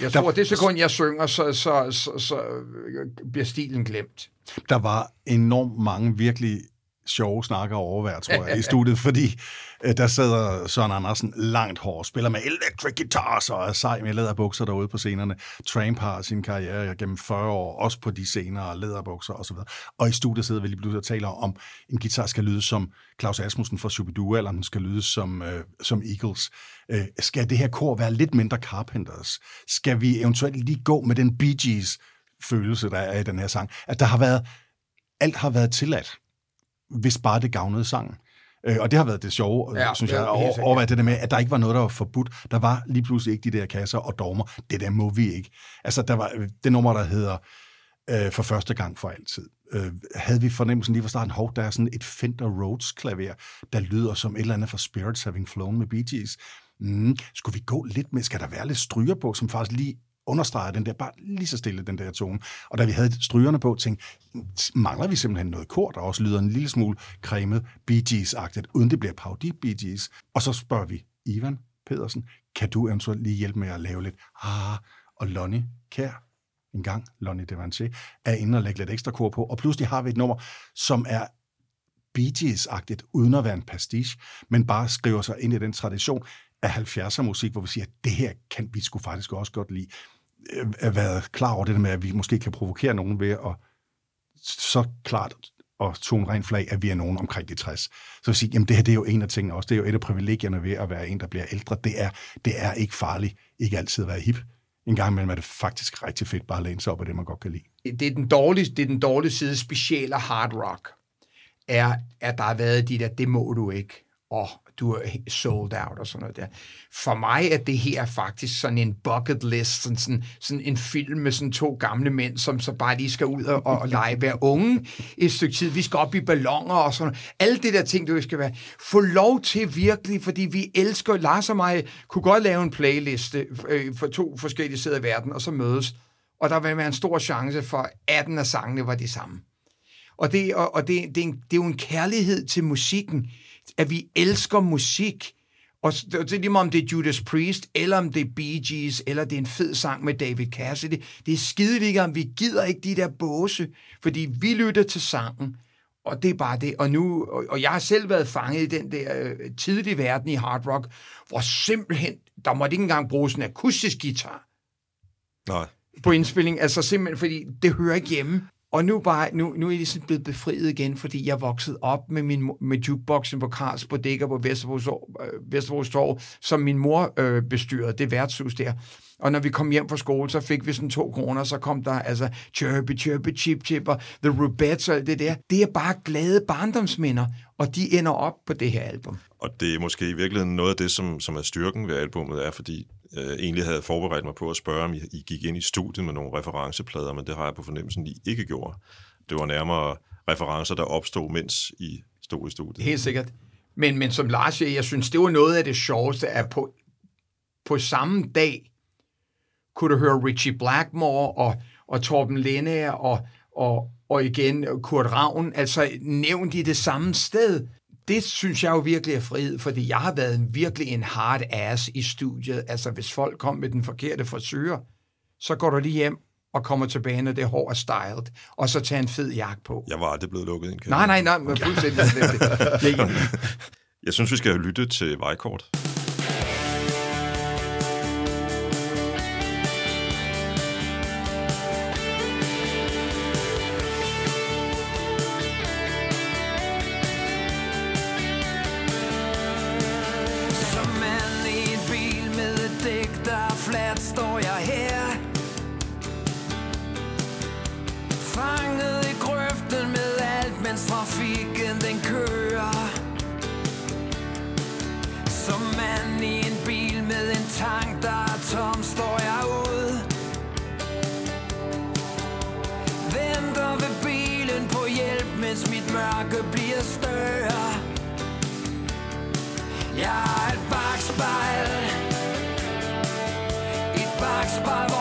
Jeg tror, det sekund, jeg synger, så, så, så, så øh, bliver stilen glemt. Der var enormt mange virkelig sjove snakker og overvær, tror jeg, i studiet, fordi øh, der sidder Søren Andersen langt hår, spiller med electric guitars og er sej med læderbukser derude på scenerne. Tramp har sin karriere gennem 40 år, også på de scener og læderbukser osv. Og i studiet sidder vi lige pludselig og taler om, en guitar skal lyde som Claus Asmussen fra Shubidua, eller den skal lyde som, øh, som Eagles. Øh, skal det her kor være lidt mindre Carpenters? Skal vi eventuelt lige gå med den Bee Gees følelse, der er i den her sang? At der har været, alt har været tilladt hvis bare det gavnede sangen. Øh, og det har været det sjove, Ja, ja, synes jeg, er helt over, sikkert. over det der med, at der ikke var noget, der var forbudt. Der var lige pludselig ikke de der kasser og dogmer. Det der må vi ikke. Altså, der var øh, det nummer, der hedder øh, For første gang for altid. Øh, havde vi fornemmelsen lige fra starten, hov, der er sådan et Fender Rhodes klaver, der lyder som et eller andet fra Spirits Having Flown med Bee Gees. Mm, skulle vi gå lidt med, skal der være lidt stryger på, som faktisk lige understreger den der, bare lige så stille, den der tone. Og da vi havde strygerne på, tænkte mangler vi simpelthen noget kor, der også lyder en lille smule cremet Bee Gees-agtigt, uden det bliver parodi Bee Gees. Og så spørger vi Ivan Pedersen, kan du eventuelt lige hjælpe med at lave lidt ah, og Lonnie Kær, en gang Lonnie Devanché, er inde og lægge lidt ekstra kor på, og pludselig har vi et nummer, som er Bee Gees-agtigt, uden at være en pastiche, men bare skriver sig ind i den tradition af 70'er musik, hvor vi siger, at det her kan vi sgu faktisk også godt lide. Øh, været klar over det der med, at vi måske kan provokere nogen ved at så klart og tone rent flag, at vi er nogen omkring de 60. Så vil sige, jamen det her det er jo en af tingene også. Det er jo et af privilegierne ved at være en, der bliver ældre. Det er, det er ikke farligt ikke altid at være hip. En gang imellem er det faktisk rigtig fedt bare at læne sig op af det, man godt kan lide. det er den dårlige, det er den dårlige side, specielt af hard rock, er, at der har været de der, det må du ikke, og du er sold out og sådan noget der. For mig er det her faktisk sådan en bucket list, sådan, sådan, sådan en film med sådan to gamle mænd, som så bare lige skal ud og, og lege være unge et stykke tid. Vi skal op i ballonger og sådan noget. Alle det der ting, du skal være. Få lov til virkelig, fordi vi elsker, Lars og mig kunne godt lave en playliste øh, for to forskellige steder i verden, og så mødes. Og der vil være en stor chance for, at 18 af sangene var de samme. Og det, og, og det, det, er en, det er jo en kærlighed til musikken, at vi elsker musik. Og det er lige om det er Judas Priest, eller om det er Bee Gees, eller det er en fed sang med David Cassidy. Det er skide om vi gider ikke de der båse, fordi vi lytter til sangen, Og det er bare det. Og nu, og, og jeg har selv været fanget i den der øh, tidlige verden i hard rock, hvor simpelthen, der måtte ikke engang bruges en akustisk guitar Nej. på indspilling, altså simpelthen, fordi det hører ikke hjemme. Og nu, bare, nu, nu er jeg ligesom blevet befriet igen, fordi jeg voksede op med, min, med jukeboxen på Karls Bodega på Vesterbros, øh, Vesterbros Torv, som min mor øh, bestyrede, det værtshus der. Og når vi kom hjem fra skole, så fik vi sådan to kroner, så kom der altså Chirpy, Chirpy, Chip Chip og The Rubettes og alt det der. Det er bare glade barndomsminder, og de ender op på det her album. Og det er måske i virkeligheden noget af det, som, som er styrken ved albummet, er fordi øh, egentlig havde forberedt mig på at spørge, om I, I gik ind i studiet med nogle referenceplader, men det har jeg på fornemmelsen, I ikke gjorde. Det var nærmere referencer, der opstod, mens I stod i studiet. Helt sikkert. Men, men som Lars siger, jeg synes, det var noget af det sjoveste, at på, på samme dag kunne du høre Richie Blackmore og, og Torben Linde og, og, og igen Kurt Ravn, altså nævnt i det samme sted. Det synes jeg jo virkelig er frihed, fordi jeg har været en, virkelig en hard ass i studiet. Altså hvis folk kom med den forkerte frisyr, så går du lige hjem og kommer tilbage, når det hår er styled, og så tager en fed jakke på. Jeg var aldrig blevet lukket ind. Nej, nej, nej, men fuldstændig. (laughs) Jeg synes, vi skal lytte til Vejkort. Jeg er et bagspejl Et bagspejl,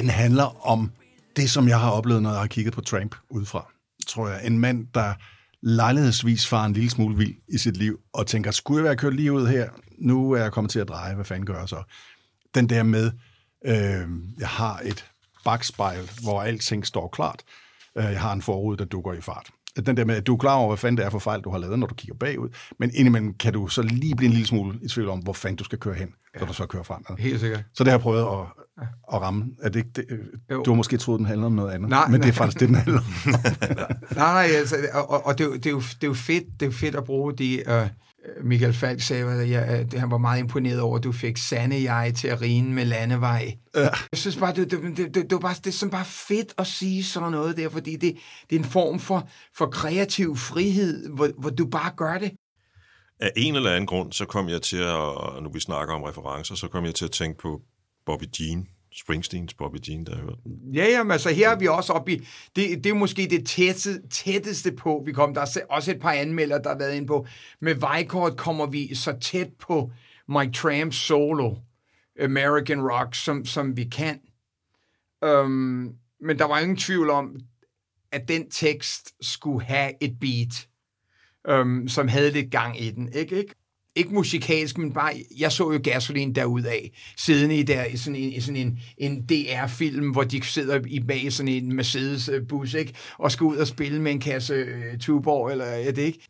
Den handler om det, som jeg har oplevet, når jeg har kigget på Tramp udefra. Tror jeg. En mand, der lejlighedsvis farer en lille smule vild i sit liv, og tænker, skulle jeg være kørt lige ud her? Nu er jeg kommet til at dreje, hvad fanden gør jeg så? Den der med, øh, jeg har et bagspejl, hvor alting står klart. Øh, jeg har en forrude, der dukker i fart. Den der med, at du er klar over, hvad fanden det er for fejl, du har lavet, når du kigger bagud. Men indimellem kan du så lige blive en lille smule i tvivl om, hvor fanden du skal køre hen, når du så kører fremad. Helt sikkert. Så det har jeg prøvet at, at ramme. Er det ikke det? øh, Jo. Du har måske troet, den handler om noget andet, Nej, men det er nej. faktisk det, den handler om. (laughs) Nej, nej, altså, og, og- det, er jo- det, er jo, det er jo fedt, det er jo fedt at bruge de... Øh, Michael Falk sagde, at jeg, at han var meget imponeret over, at du fik sande jeg til at rine med landevej. Ja. Jeg synes bare, det, det, det, det, det, var bare, det er sådan bare fedt at sige sådan noget der, fordi det, det er en form for, for kreativ frihed, hvor, hvor du bare gør det. Af en eller anden grund, så kom jeg til at, og nu vi snakker om referencer, så kom jeg til at tænke på Bobby Jean, Springsteens Bobby Jean, der har hørte. den. Ja, jamen, altså her er vi også oppe i, det, det er måske det tætteste, tætteste på, vi kom. Der er også et par anmeldere, der har været inde på. Med Vejkort kommer vi så tæt på Mike Tramps solo, American Rock, som, som vi kan. Um, men der var ingen tvivl om, at den tekst skulle have et beat, um, som havde lidt gang i den. Ikke, ikke? Ikke musikalsk, men bare, jeg så jo Gasoline derudaf, siddende i, der, i sådan en, i sådan en, en DR-film, hvor de sidder i bag sådan en Mercedes-bus, ikke? og skal ud og spille med en kasse øh, Tuborg, eller er det ikke?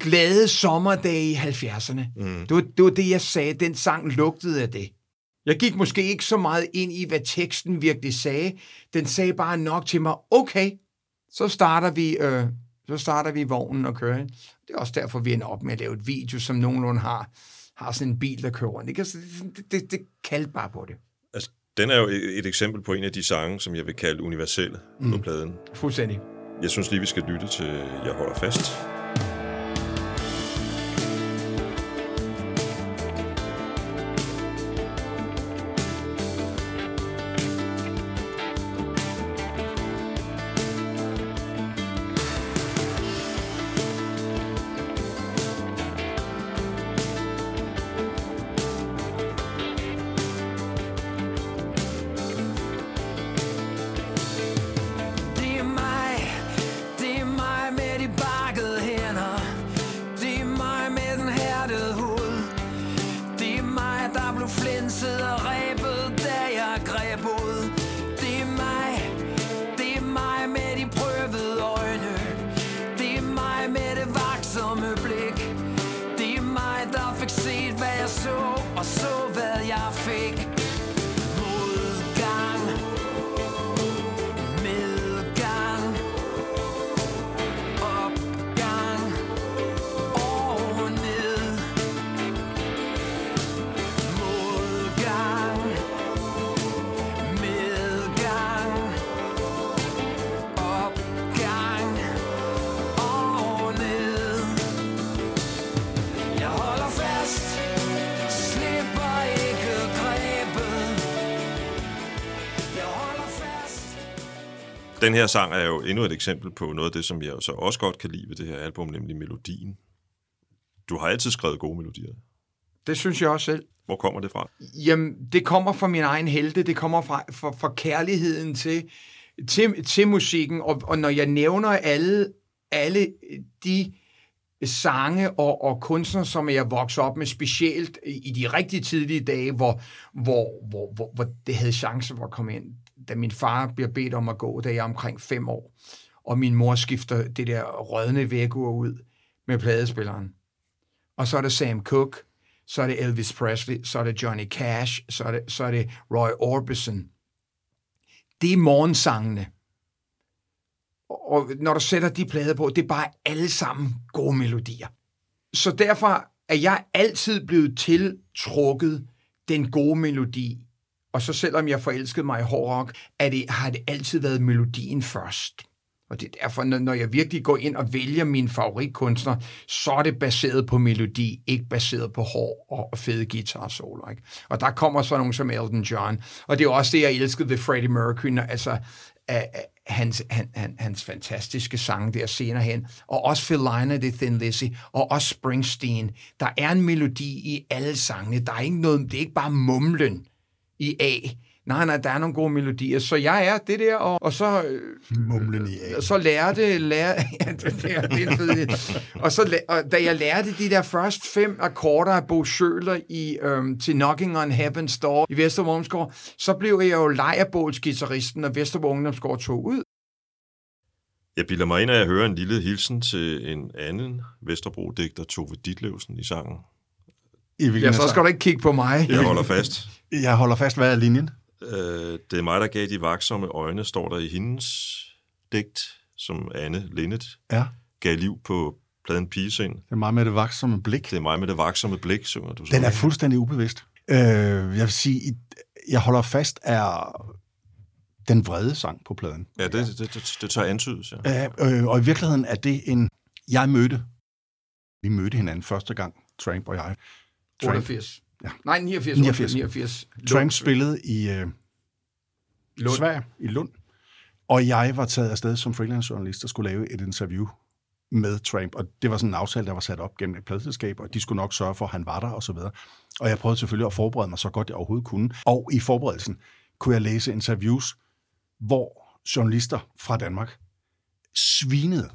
Glade sommerdage i 70'erne. Mm. Det, var, det var det, jeg sagde. Den sang lugtede af det. Jeg gik måske ikke så meget ind i, hvad teksten virkelig sagde. Den sagde bare nok til mig, okay, så starter vi, øh, så starter vi vognen og kører. Det er også derfor, vi ender op med at lave et video, som nogenlunde har, har sådan en bil, der kører rundt. Ikke? Altså, det, det, det kaldte bare på det. Altså, den er jo et, et eksempel på en af de sange, som jeg vil kalde universelle mm. på pladen. Fuldstændig. Jeg synes lige, vi skal lytte til Jeg holder fast. Den her sang er jo endnu et eksempel på noget af det, som jeg så også godt kan lide ved det her album, nemlig melodien. Du har altid skrevet gode melodier. Det synes jeg også selv. Hvor kommer det fra? Jamen, det kommer fra min egen helte. Det kommer fra, fra, fra kærligheden til, til, til musikken. Og, og når jeg nævner alle, alle de sange og, og kunstnere, som jeg voksede op med, specielt i de rigtig tidlige dage, hvor, hvor, hvor, hvor, hvor det havde chance for at komme ind. Da min far bliver bedt om at gå, da jeg er omkring fem år, og min mor skifter det der rødne vægur ud med pladespilleren. Og så er det Sam Cooke, så er det Elvis Presley, så er det Johnny Cash, så er det, så er det Roy Orbison. Det er morgensangene. Og og når du sætter de plader på, det er bare alle sammen gode melodier. Så derfor er jeg altid blevet tiltrukket den gode melodi. Og så selvom jeg forelskede mig i hårdrock, er det, har det altid været melodien først. Og det er derfor, når jeg virkelig går ind og vælger min favoritkunstner, så er det baseret på melodi, ikke baseret på hår og fede guitar solo. Ikke? Og der kommer så nogen som Elton John. Og det er også det, jeg elskede ved Freddie Mercury, når, altså af, af hans, han, han, hans fantastiske sange der senere hen. Og også Phil Lynott, The Thin Lizzy, og også Springsteen. Der er en melodi i alle sangene. Der er ikke noget, det er ikke bare mumlen i A. Nej, nej, der er nogle gode melodier. Så jeg er det der, og, og så... øh, Mumlen i A. så lærte, lære, (laughs) ja, det, det, er, det er en fed idé. og, så, og da jeg lærte de der første fem akkorder af Bo Schøler i, øhm, til Knocking on Heaven's Door i Vesterborg så blev jeg jo lejerbålsgitarristen, når Vesterborg Ungdomsgård tog ud. Jeg bilder mig ind, at jeg hører en lille hilsen til en anden Vesterbro-digter, Tove Ditlevsen, i sangen. I Ja, så skal du ikke kigge på mig. Jeg holder fast. Jeg holder fast, hvad er linjen? Øh, det er mig, der gav de vaksomme øjne, står der i hendes digt, som Anne Linnet Ja, gav liv på pladen Pigesind. det er meget med det vaksomme blik. Det er mig med det vaksomme blik, synger du så. Den er fuldstændig ubevidst. Øh, jeg vil sige, jeg holder fast er den vrede sang på pladen. Ja, det, det, det, det tør antydes, ja. Øh, øh, og i virkeligheden er det en... Jeg mødte... Vi mødte hinanden første gang, Tramp og jeg. Tramp, 88. Ja. Nej, 89. 89. 89. 89. Tramp spillede i øh, Lund. Sverige, i Lund. Og jeg var taget afsted som freelance-journalist og skulle lave et interview med Tramp. Og det var sådan en aftale, der var sat op gennem et pladselskab, og de skulle nok sørge for, at han var der og så videre. Og jeg prøvede selvfølgelig at forberede mig så godt, jeg overhovedet kunne. Og i forberedelsen kunne jeg læse interviews, hvor journalister fra Danmark svinede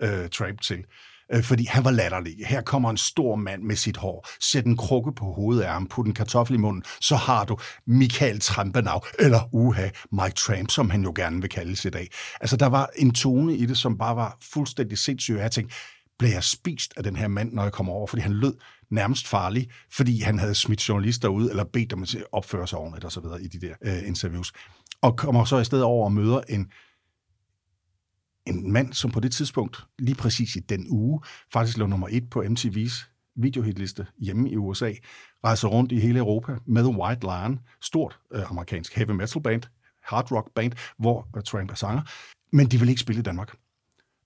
øh, Tramp til. Øh, fordi han var latterlig. Her kommer en stor mand med sit hår. Sæt en krukke på hovedet af ham, put en kartoffel i munden, så har du Michael Trampenau, eller uha, Mike Tramp, som han jo gerne vil kaldes i dag. Altså, der var en tone i det, som bare var fuldstændig sindssyg. Jeg tænkte, blev jeg spist af den her mand, når jeg kom over? Fordi han lød nærmest farlig, fordi han havde smidt journalister ud, eller bedt dem at opføre sig ordentligt og så videre i de der øh, interviews. Og kommer så i stedet over og møder en en mand, som på det tidspunkt, lige præcis i den uge, faktisk lå nummer et på MTV's videohitliste hjemme i USA, rejser rundt i hele Europa med White Lion, stort øh, amerikansk heavy metal band, hard rock band, hvor øh, Tramp er sanger, men de vil ikke spille i Danmark.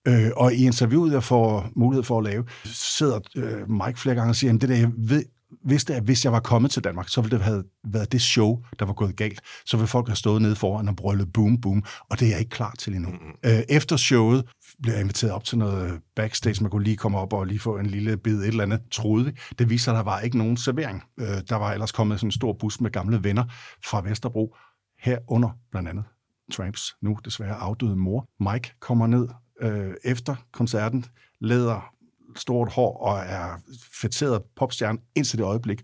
Øh, og i interviewet, jeg får mulighed for at lave, sidder øh, Mike flere gange og siger, at det der, jeg ved, vidste, at hvis jeg var kommet til Danmark, så ville det have været det show, der var gået galt. Så ville folk have stået nede foran og brøllet boom, boom, og det er jeg ikke klar til endnu. Mm-hmm. Øh, efter showet blev jeg inviteret op til noget backstage, man kunne lige komme op og lige få en lille bid et eller andet, troede vi. Det viste sig, at der var ikke nogen servering. Øh, der var ellers kommet sådan en stor bus med gamle venner fra Vesterbro, herunder blandt andet Tramps nu desværre afdøde mor. Mike kommer ned øh, efter koncerten, leder stort hår og er fætteret popstjerne indtil det øjeblik,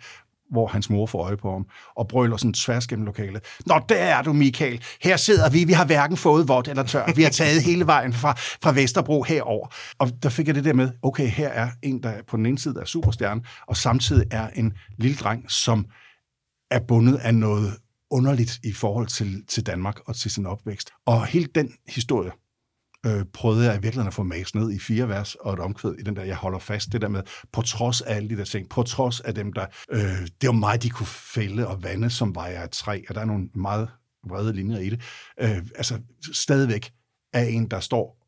hvor hans mor får øje på ham, og brøler sådan tværs gennem lokalet. Nå, der er du, Michael. Her sidder vi. Vi har hverken fået vådt eller tørt. Vi har taget hele vejen fra, fra Vesterbro herover. Og der fik jeg det der med, okay, her er en, der på den ene side er superstjerne, og samtidig er en lille dreng, som er bundet af noget underligt i forhold til, til Danmark og til sin opvækst. Og hele den historie øh, prøvede jeg i virkeligheden at få mas ned i fire vers og et omkvæd i den der, jeg holder fast, det der med, på trods af alle de der ting, på trods af dem, der, øh, det var mig, de kunne fælde og vande, som var jeg et træ, og der er nogle meget vrede linjer i det. Øh, altså, stadigvæk er en, der står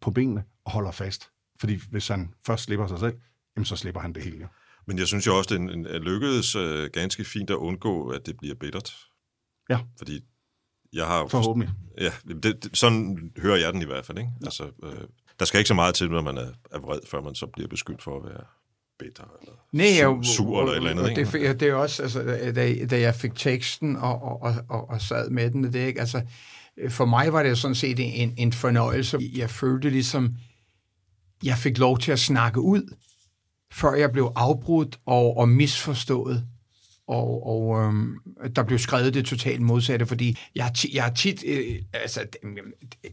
på benene og holder fast. Fordi hvis han først slipper sig selv, jamen så slipper han det hele. Jo. Men jeg synes jo også, det er lykkedes øh, ganske fint at undgå, at det bliver bittert. Ja. Fordi jeg har... Forhåbentlig. Ja, det, det, sådan hører jeg den i hvert fald. Ikke? Ja. Altså, øh, der skal ikke så meget til, når man er, er vred, før man så bliver beskyldt for at være bitter eller Nej, sur, jeg, sur eller et eller andet. og Ikke? det, det er også, altså, da, da jeg fik teksten og, og, og, og, og sad med den, det er ikke, altså, for mig var det sådan set en, en fornøjelse. Jeg følte ligesom, jeg fik lov til at snakke ud, før jeg blev afbrudt og, og misforstået. Og, og øhm, der blev skrevet det totalt modsatte, fordi jeg, jeg tit... Øh, altså,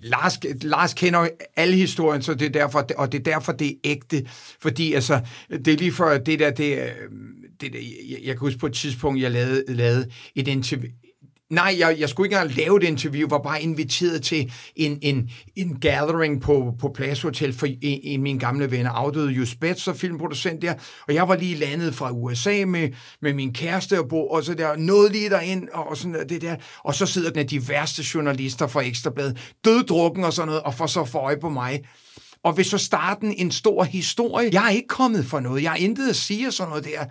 Lars, Lars kender alle historien, så det er derfor, og det er derfor, det er ægte. Fordi altså, det er lige for det der... Det, øhm, det der jeg, jeg kan huske på et tidspunkt, jeg lavede, lavede et interview, Nej, jeg, jeg skulle ikke engang lave et interview, var bare inviteret til en, en, en gathering på, på Plads Hotel for en, en af mine gamle venner, afdøde Just Betzer, filmproducent der, og jeg var lige landet fra USA med, med min kæreste og, bo, og så der, nåede lige derind, og sådan der, det der, og så sidder den af de værste journalister fra Ekstrabladet, døddrukken og sådan noget, og får så for øje på mig. Og vil så starte en stor historie. Jeg er ikke kommet for noget, jeg har intet at sige og sådan noget der.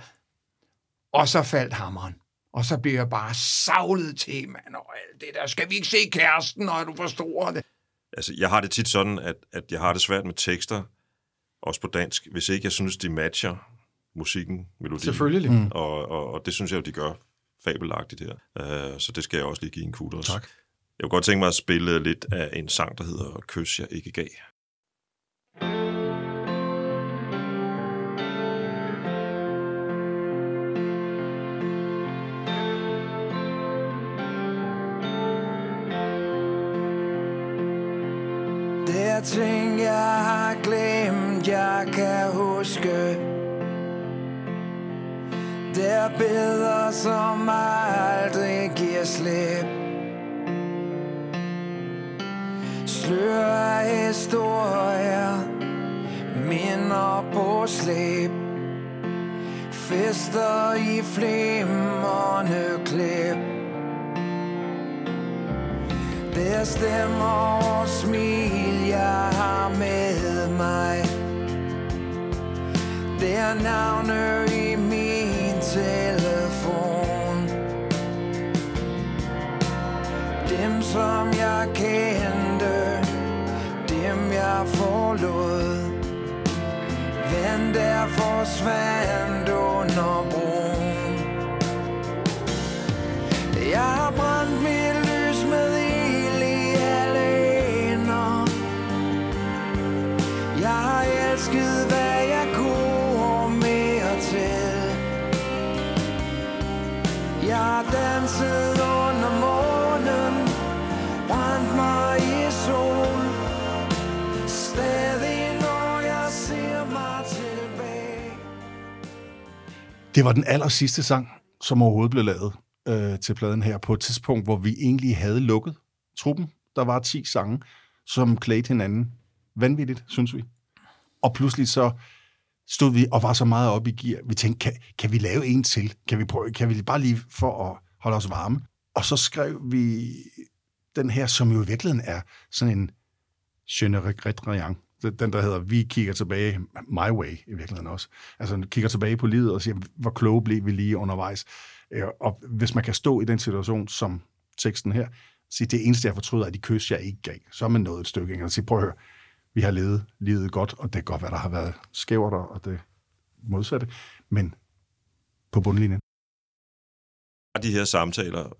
Og så faldt hammeren. Og så bliver jeg bare savlet til, mand, og alt det der. Skal vi ikke se kæresten, når du forstår det? Altså, jeg har det tit sådan, at, at jeg har det svært med tekster, også på dansk, hvis ikke jeg synes, de matcher musikken, melodien. Selvfølgelig. Mm. Og, og, og det synes jeg jo, de gør fabelagtigt her. Uh, så det skal jeg også lige give en kudos. Tak. Jeg kunne godt tænke mig at spille lidt af en sang, der hedder Kys, jeg ikke gav. Er ting, jeg har glemt, jeg kan huske. Der billeder, som aldrig giver slip. Slør af historier, minder på slæb Fester i flimrende klip. Det er stemmer og smil, jeg har med mig. Det er navne i min telefon. Dem som jeg kendte, dem jeg forlod. Hvem der forsvandt under broen. Jeg har brændt mit elsket, hvad jeg kunne og mere til Jeg har danset under månen Brændt mig i sol Stadig når jeg ser mig tilbage Det var den aller sidste sang, som overhovedet blev lavet øh, til pladen her, på et tidspunkt, hvor vi egentlig havde lukket truppen. Der var 10 sange, som klædte hinanden vanvittigt, synes vi. Og pludselig så stod vi og var så meget oppe i gear. Vi tænkte, kan, kan vi lave en til? Kan vi, prøve, kan vi bare lige for at holde os varme? Og så skrev vi den her, som jo i virkeligheden er sådan en je ne regrette rien. Den, der hedder, vi kigger tilbage, my way i virkeligheden også. Altså kigger tilbage på livet og siger, hvor kloge blev vi lige undervejs. Øh, og hvis man kan stå i den situation, som teksten her, sige, det eneste, jeg fortryder, er de kys, jeg ikke gav. Så er man nået et stykke, og altså, sige, prøv at høre, vi har levet livet godt, og det kan godt være, der har været skævere og det modsatte, men på bundlinjen. de her samtaler,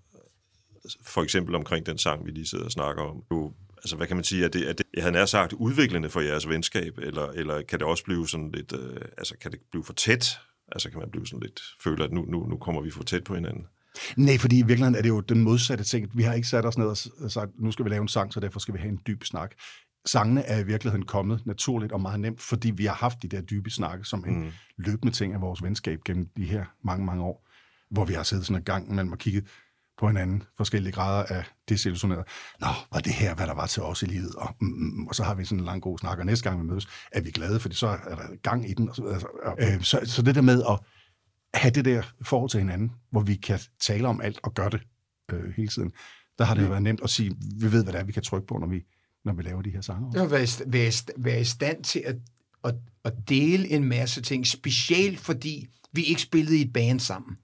for eksempel omkring den sang, vi lige sidder og snakker om, jo, altså hvad kan man sige, er det, er det jeg havde nær sagt, udviklende for jeres venskab, eller, eller kan det også blive sådan lidt, øh, altså kan det blive for tæt? Altså kan man blive sådan lidt, føle, at nu, nu, nu kommer vi for tæt på hinanden? Nej, fordi i virkeligheden er det jo den modsatte ting. Vi har ikke sat os ned og sagt, nu skal vi lave en sang, så derfor skal vi have en dyb snak. Sangene er i virkeligheden kommet naturligt og meget nemt, fordi vi har haft de der dybe snakke som en mm. løbende ting af vores venskab gennem de her mange, mange år, hvor vi har siddet sådan en gang mellem og kigget på hinanden, forskellige grader af desillusioneret. Nå, var det her, hvad der var til os i livet? Og, mm, mm, og så har vi sådan en lang god snak, og næste gang vi mødes, er vi glade, fordi så er der gang i den. Og så, altså, øh, så, så det der med at have det der forhold til hinanden, hvor vi kan tale om alt og gøre det øh, hele tiden, der har det jo været nemt at sige, vi ved, hvad det er, vi kan trykke på, når vi, når vi laver de her sange. Også. har være, være, være i stand til at, at, at dele en masse ting, specielt fordi vi ikke spillede i et band sammen.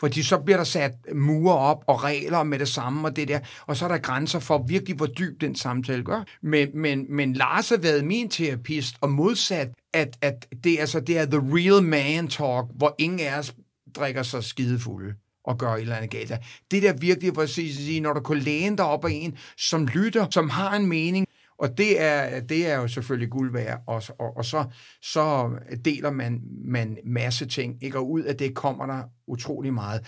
Fordi så bliver der sat mure op og regler med det samme og det der, og så er der grænser for virkelig, hvor dyb den samtale gør. Men, men, men Lars har været min terapist, og modsat, at, at det, altså, det er the real man talk, hvor ingen af os drikker sig skidefulde og gøre et eller andet galt. Det der virkelig, for at sige- når du kan læne dig op af en, som lytter, som har en mening, og det er, det er jo selvfølgelig guld værd, og, og, og så, så deler man, man masse ting, ikke? og ud af det kommer der utrolig meget.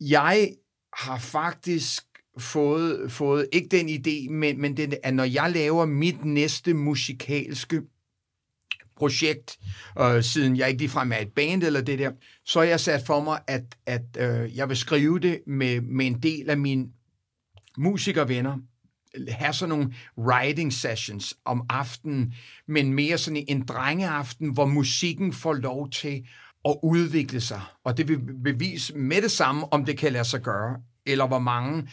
Jeg har faktisk fået, fået ikke den idé, men, men den, at når jeg laver mit næste musikalske projekt, øh, siden jeg ikke ligefrem er et band eller det der, så har jeg sat for mig, at, at øh, jeg vil skrive det med, med en del af mine musikervenner, have sådan nogle writing sessions om aftenen, men mere sådan en drengeaften, hvor musikken får lov til at udvikle sig. Og det vil bevise med det samme, om det kan lade sig gøre, eller hvor mange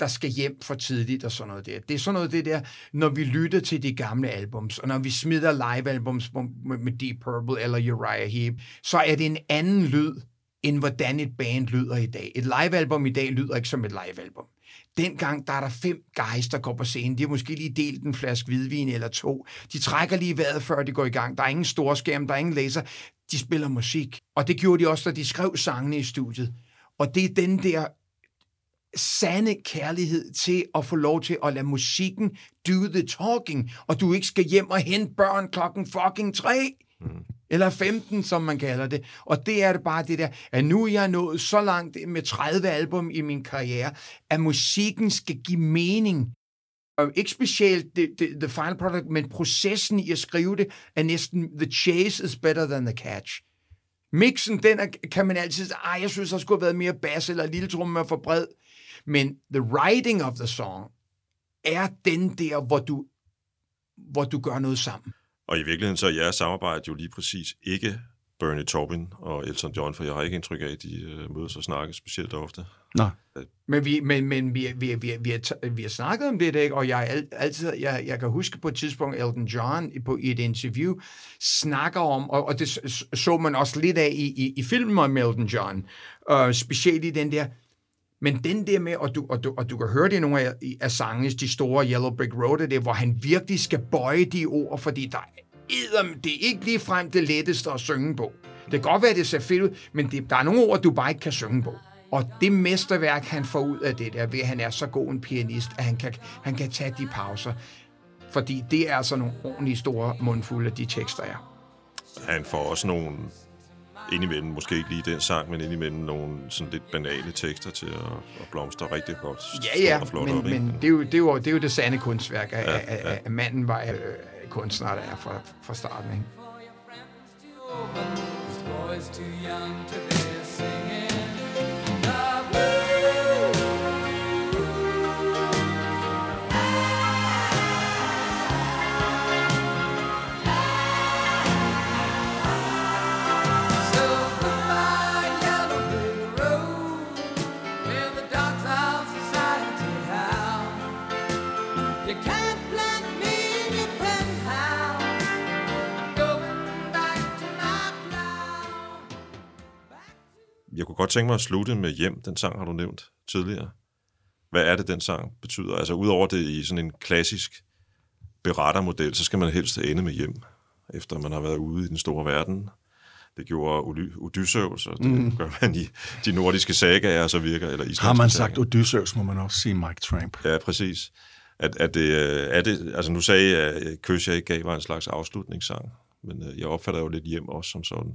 der skal hjem for tidligt og sådan noget der. Det er sådan noget det der, når vi lytter til de gamle albums, og når vi smider live-albums med Deep Purple eller Uriah Heep, så er det en anden lyd, end hvordan et band lyder i dag. Et live-album i dag lyder ikke som et live-album. Dengang, der er der fem guys, der går på scenen. De har måske lige delt en flaske hvidvin eller to. De trækker lige vejret, før de går i gang. Der er ingen storskærm, der er ingen laser. De spiller musik. Og det gjorde de også, da de skrev sangene i studiet. Og det er den der sande kærlighed til at få lov til at lade musikken do the talking, og du ikke skal hjem og hente børn klokken fucking tre. Eller 15, som man kalder det. Og det er det bare det der, at nu er jeg nået så langt med 30 album i min karriere, at musikken skal give mening. Og ikke specielt the, the, the final product, men processen i at skrive det er næsten, the chase is better than the catch. Mixen, den er, kan man altid sige, jeg synes, der skulle have været mere bass, eller lille tromme for bred. Men the writing of the song er den der, hvor du, hvor du gør noget sammen. Og i virkeligheden så er jeres samarbejde jo lige præcis ikke Bernie Taupin og Elton John, for jeg har ikke indtryk af, at de øh, mødes og snakker specielt ofte. Nå, Men vi, men, men vi, vi, vi, vi, har, vi har snakket om det, ikke? og jeg, al- altid, jeg, jeg kan huske på et tidspunkt, Elton John i- på, i et interview snakker om, og, og det så man også lidt af i, i, i filmen om Elton John, uh, specielt i den der, men den der med, og du, og du, og du kan høre det i nogle af, af sangens, de store Yellow Brick Road, det, hvor han virkelig skal bøje de ord, fordi der er, det er ikke lige frem det letteste at synge på. Det kan godt være, det ser fedt ud, men det, der er nogle ord, du bare ikke kan synge på. Og det mesterværk, han får ud af det der, ved at han er så god en pianist, at han kan, han kan tage de pauser. Fordi det er altså nogle ordentlige store mundfulde, de tekster er. Han får også nogle, indimellem, måske ikke lige den sang, men indimellem nogle sådan lidt banale tekster til at, at blomstre rigtig godt. Ja, ja, og flot men, op, men det, er jo, det, er jo, det er jo det sande kunstværk, at, ja, ja. at, at manden var øh, kunstner, der er fra, fra starten. Ikke? This boy's too young to be jeg kunne godt tænke mig at slutte med Hjem. Den sang har du nævnt tidligere. Hvad er det, den sang betyder? Altså, udover det i sådan en klassisk berettermodel, så skal man helst ende med hjem, efter man har været ude i den store verden. Det gjorde Odysseus, og det mm. gør man i de nordiske sagaer, så virker, eller Har man sagt Odysseus, må man også sige Mike Tramp. Ja, præcis. At, at det, øh, er det, altså nu sagde jeg, at Kys, jeg ikke gav var en slags afslutningssang, men øh, jeg opfatter jo lidt hjem også som sådan.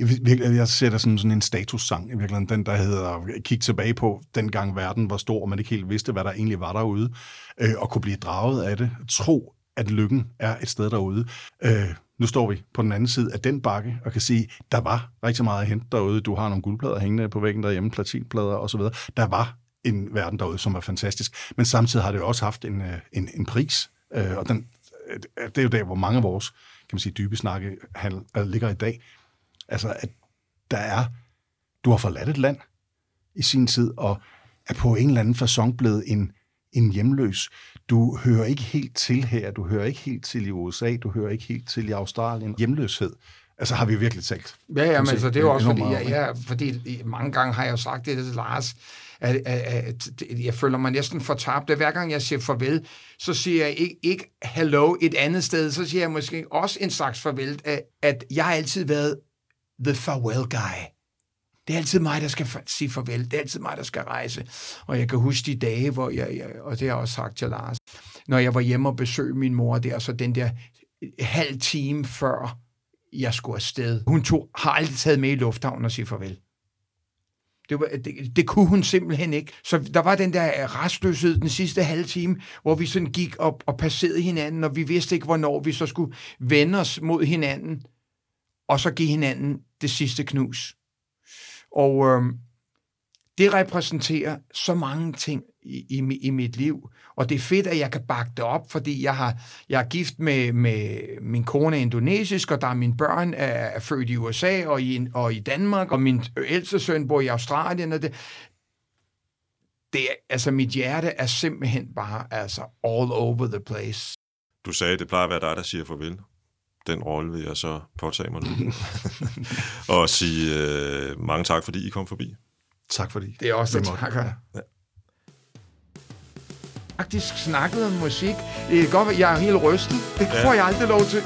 Jeg, jeg sætter sådan en statussang, i virkeligheden, den der hedder Kig tilbage på, dengang verden var stor, og man ikke helt vidste, hvad der egentlig var derude, øh, og kunne blive draget af det. Tro, at lykken er et sted derude. Øh, nu står vi på den anden side af den bakke, og kan sige, der var rigtig meget at hente derude. Du har nogle guldplader hængende på væggen derhjemme, platinplader osv. Der var en verden derude, som var fantastisk. Men samtidig har det jo også haft en, øh, en, en pris, øh, og den, øh, det er jo der, hvor mange af vores kan man sige, dybe snakke handel, øh, ligger i dag. Altså, at der er, du har forladt et land i sin tid, og er på en eller anden façon blevet en, en hjemløs. Du hører ikke helt til her, du hører ikke helt til i USA, du hører ikke helt til i Australien. Hjemløshed, altså har vi virkelig talt. Ja, ja, men altså, det er jo også fordi, jeg, jeg, fordi mange gange har jeg jo sagt det til Lars, at, at, at jeg føler mig næsten fortabt. Hver gang jeg siger farvel, så siger jeg ikke, ikke hello et andet sted, så siger jeg måske også en slags farvel, at, at jeg har altid været the farewell guy. Det er altid mig, der skal fa- sige farvel. Det er altid mig, der skal rejse. Og jeg kan huske de dage, hvor jeg, jeg og det har jeg også sagt til Lars, når jeg var hjemme og besøgte min mor der, så den der øh, halv time før jeg skulle afsted. Hun tog, har aldrig taget med i lufthavnen og sige farvel. Det, var, det, det kunne hun simpelthen ikke. Så der var den der øh, restløshed den sidste halve time, hvor vi sådan gik op og passerede hinanden, og vi vidste ikke, hvornår vi så skulle vende os mod hinanden, og så give hinanden det sidste knus. Og øh, det repræsenterer så mange ting i, i, i mit liv. Og det er fedt, at jeg kan bakke det op, fordi jeg, har, jeg er gift med, med min kone er indonesisk, og der er mine børn er, er født i USA og i, og i Danmark, og min ældste søn bor i Australien. Og det, det er, altså mit hjerte er simpelthen bare altså all over the place. Du sagde, det plejer at være dig, der siger farvel. Den rolle vil jeg så påtage mig nu. (laughs) og sige øh, mange tak, fordi I kom forbi. Tak fordi. Det er også det, takker. Ja. Faktisk snakket om musik. Det kan godt være, jeg er helt rystet. Det Ja. får jeg aldrig lov til.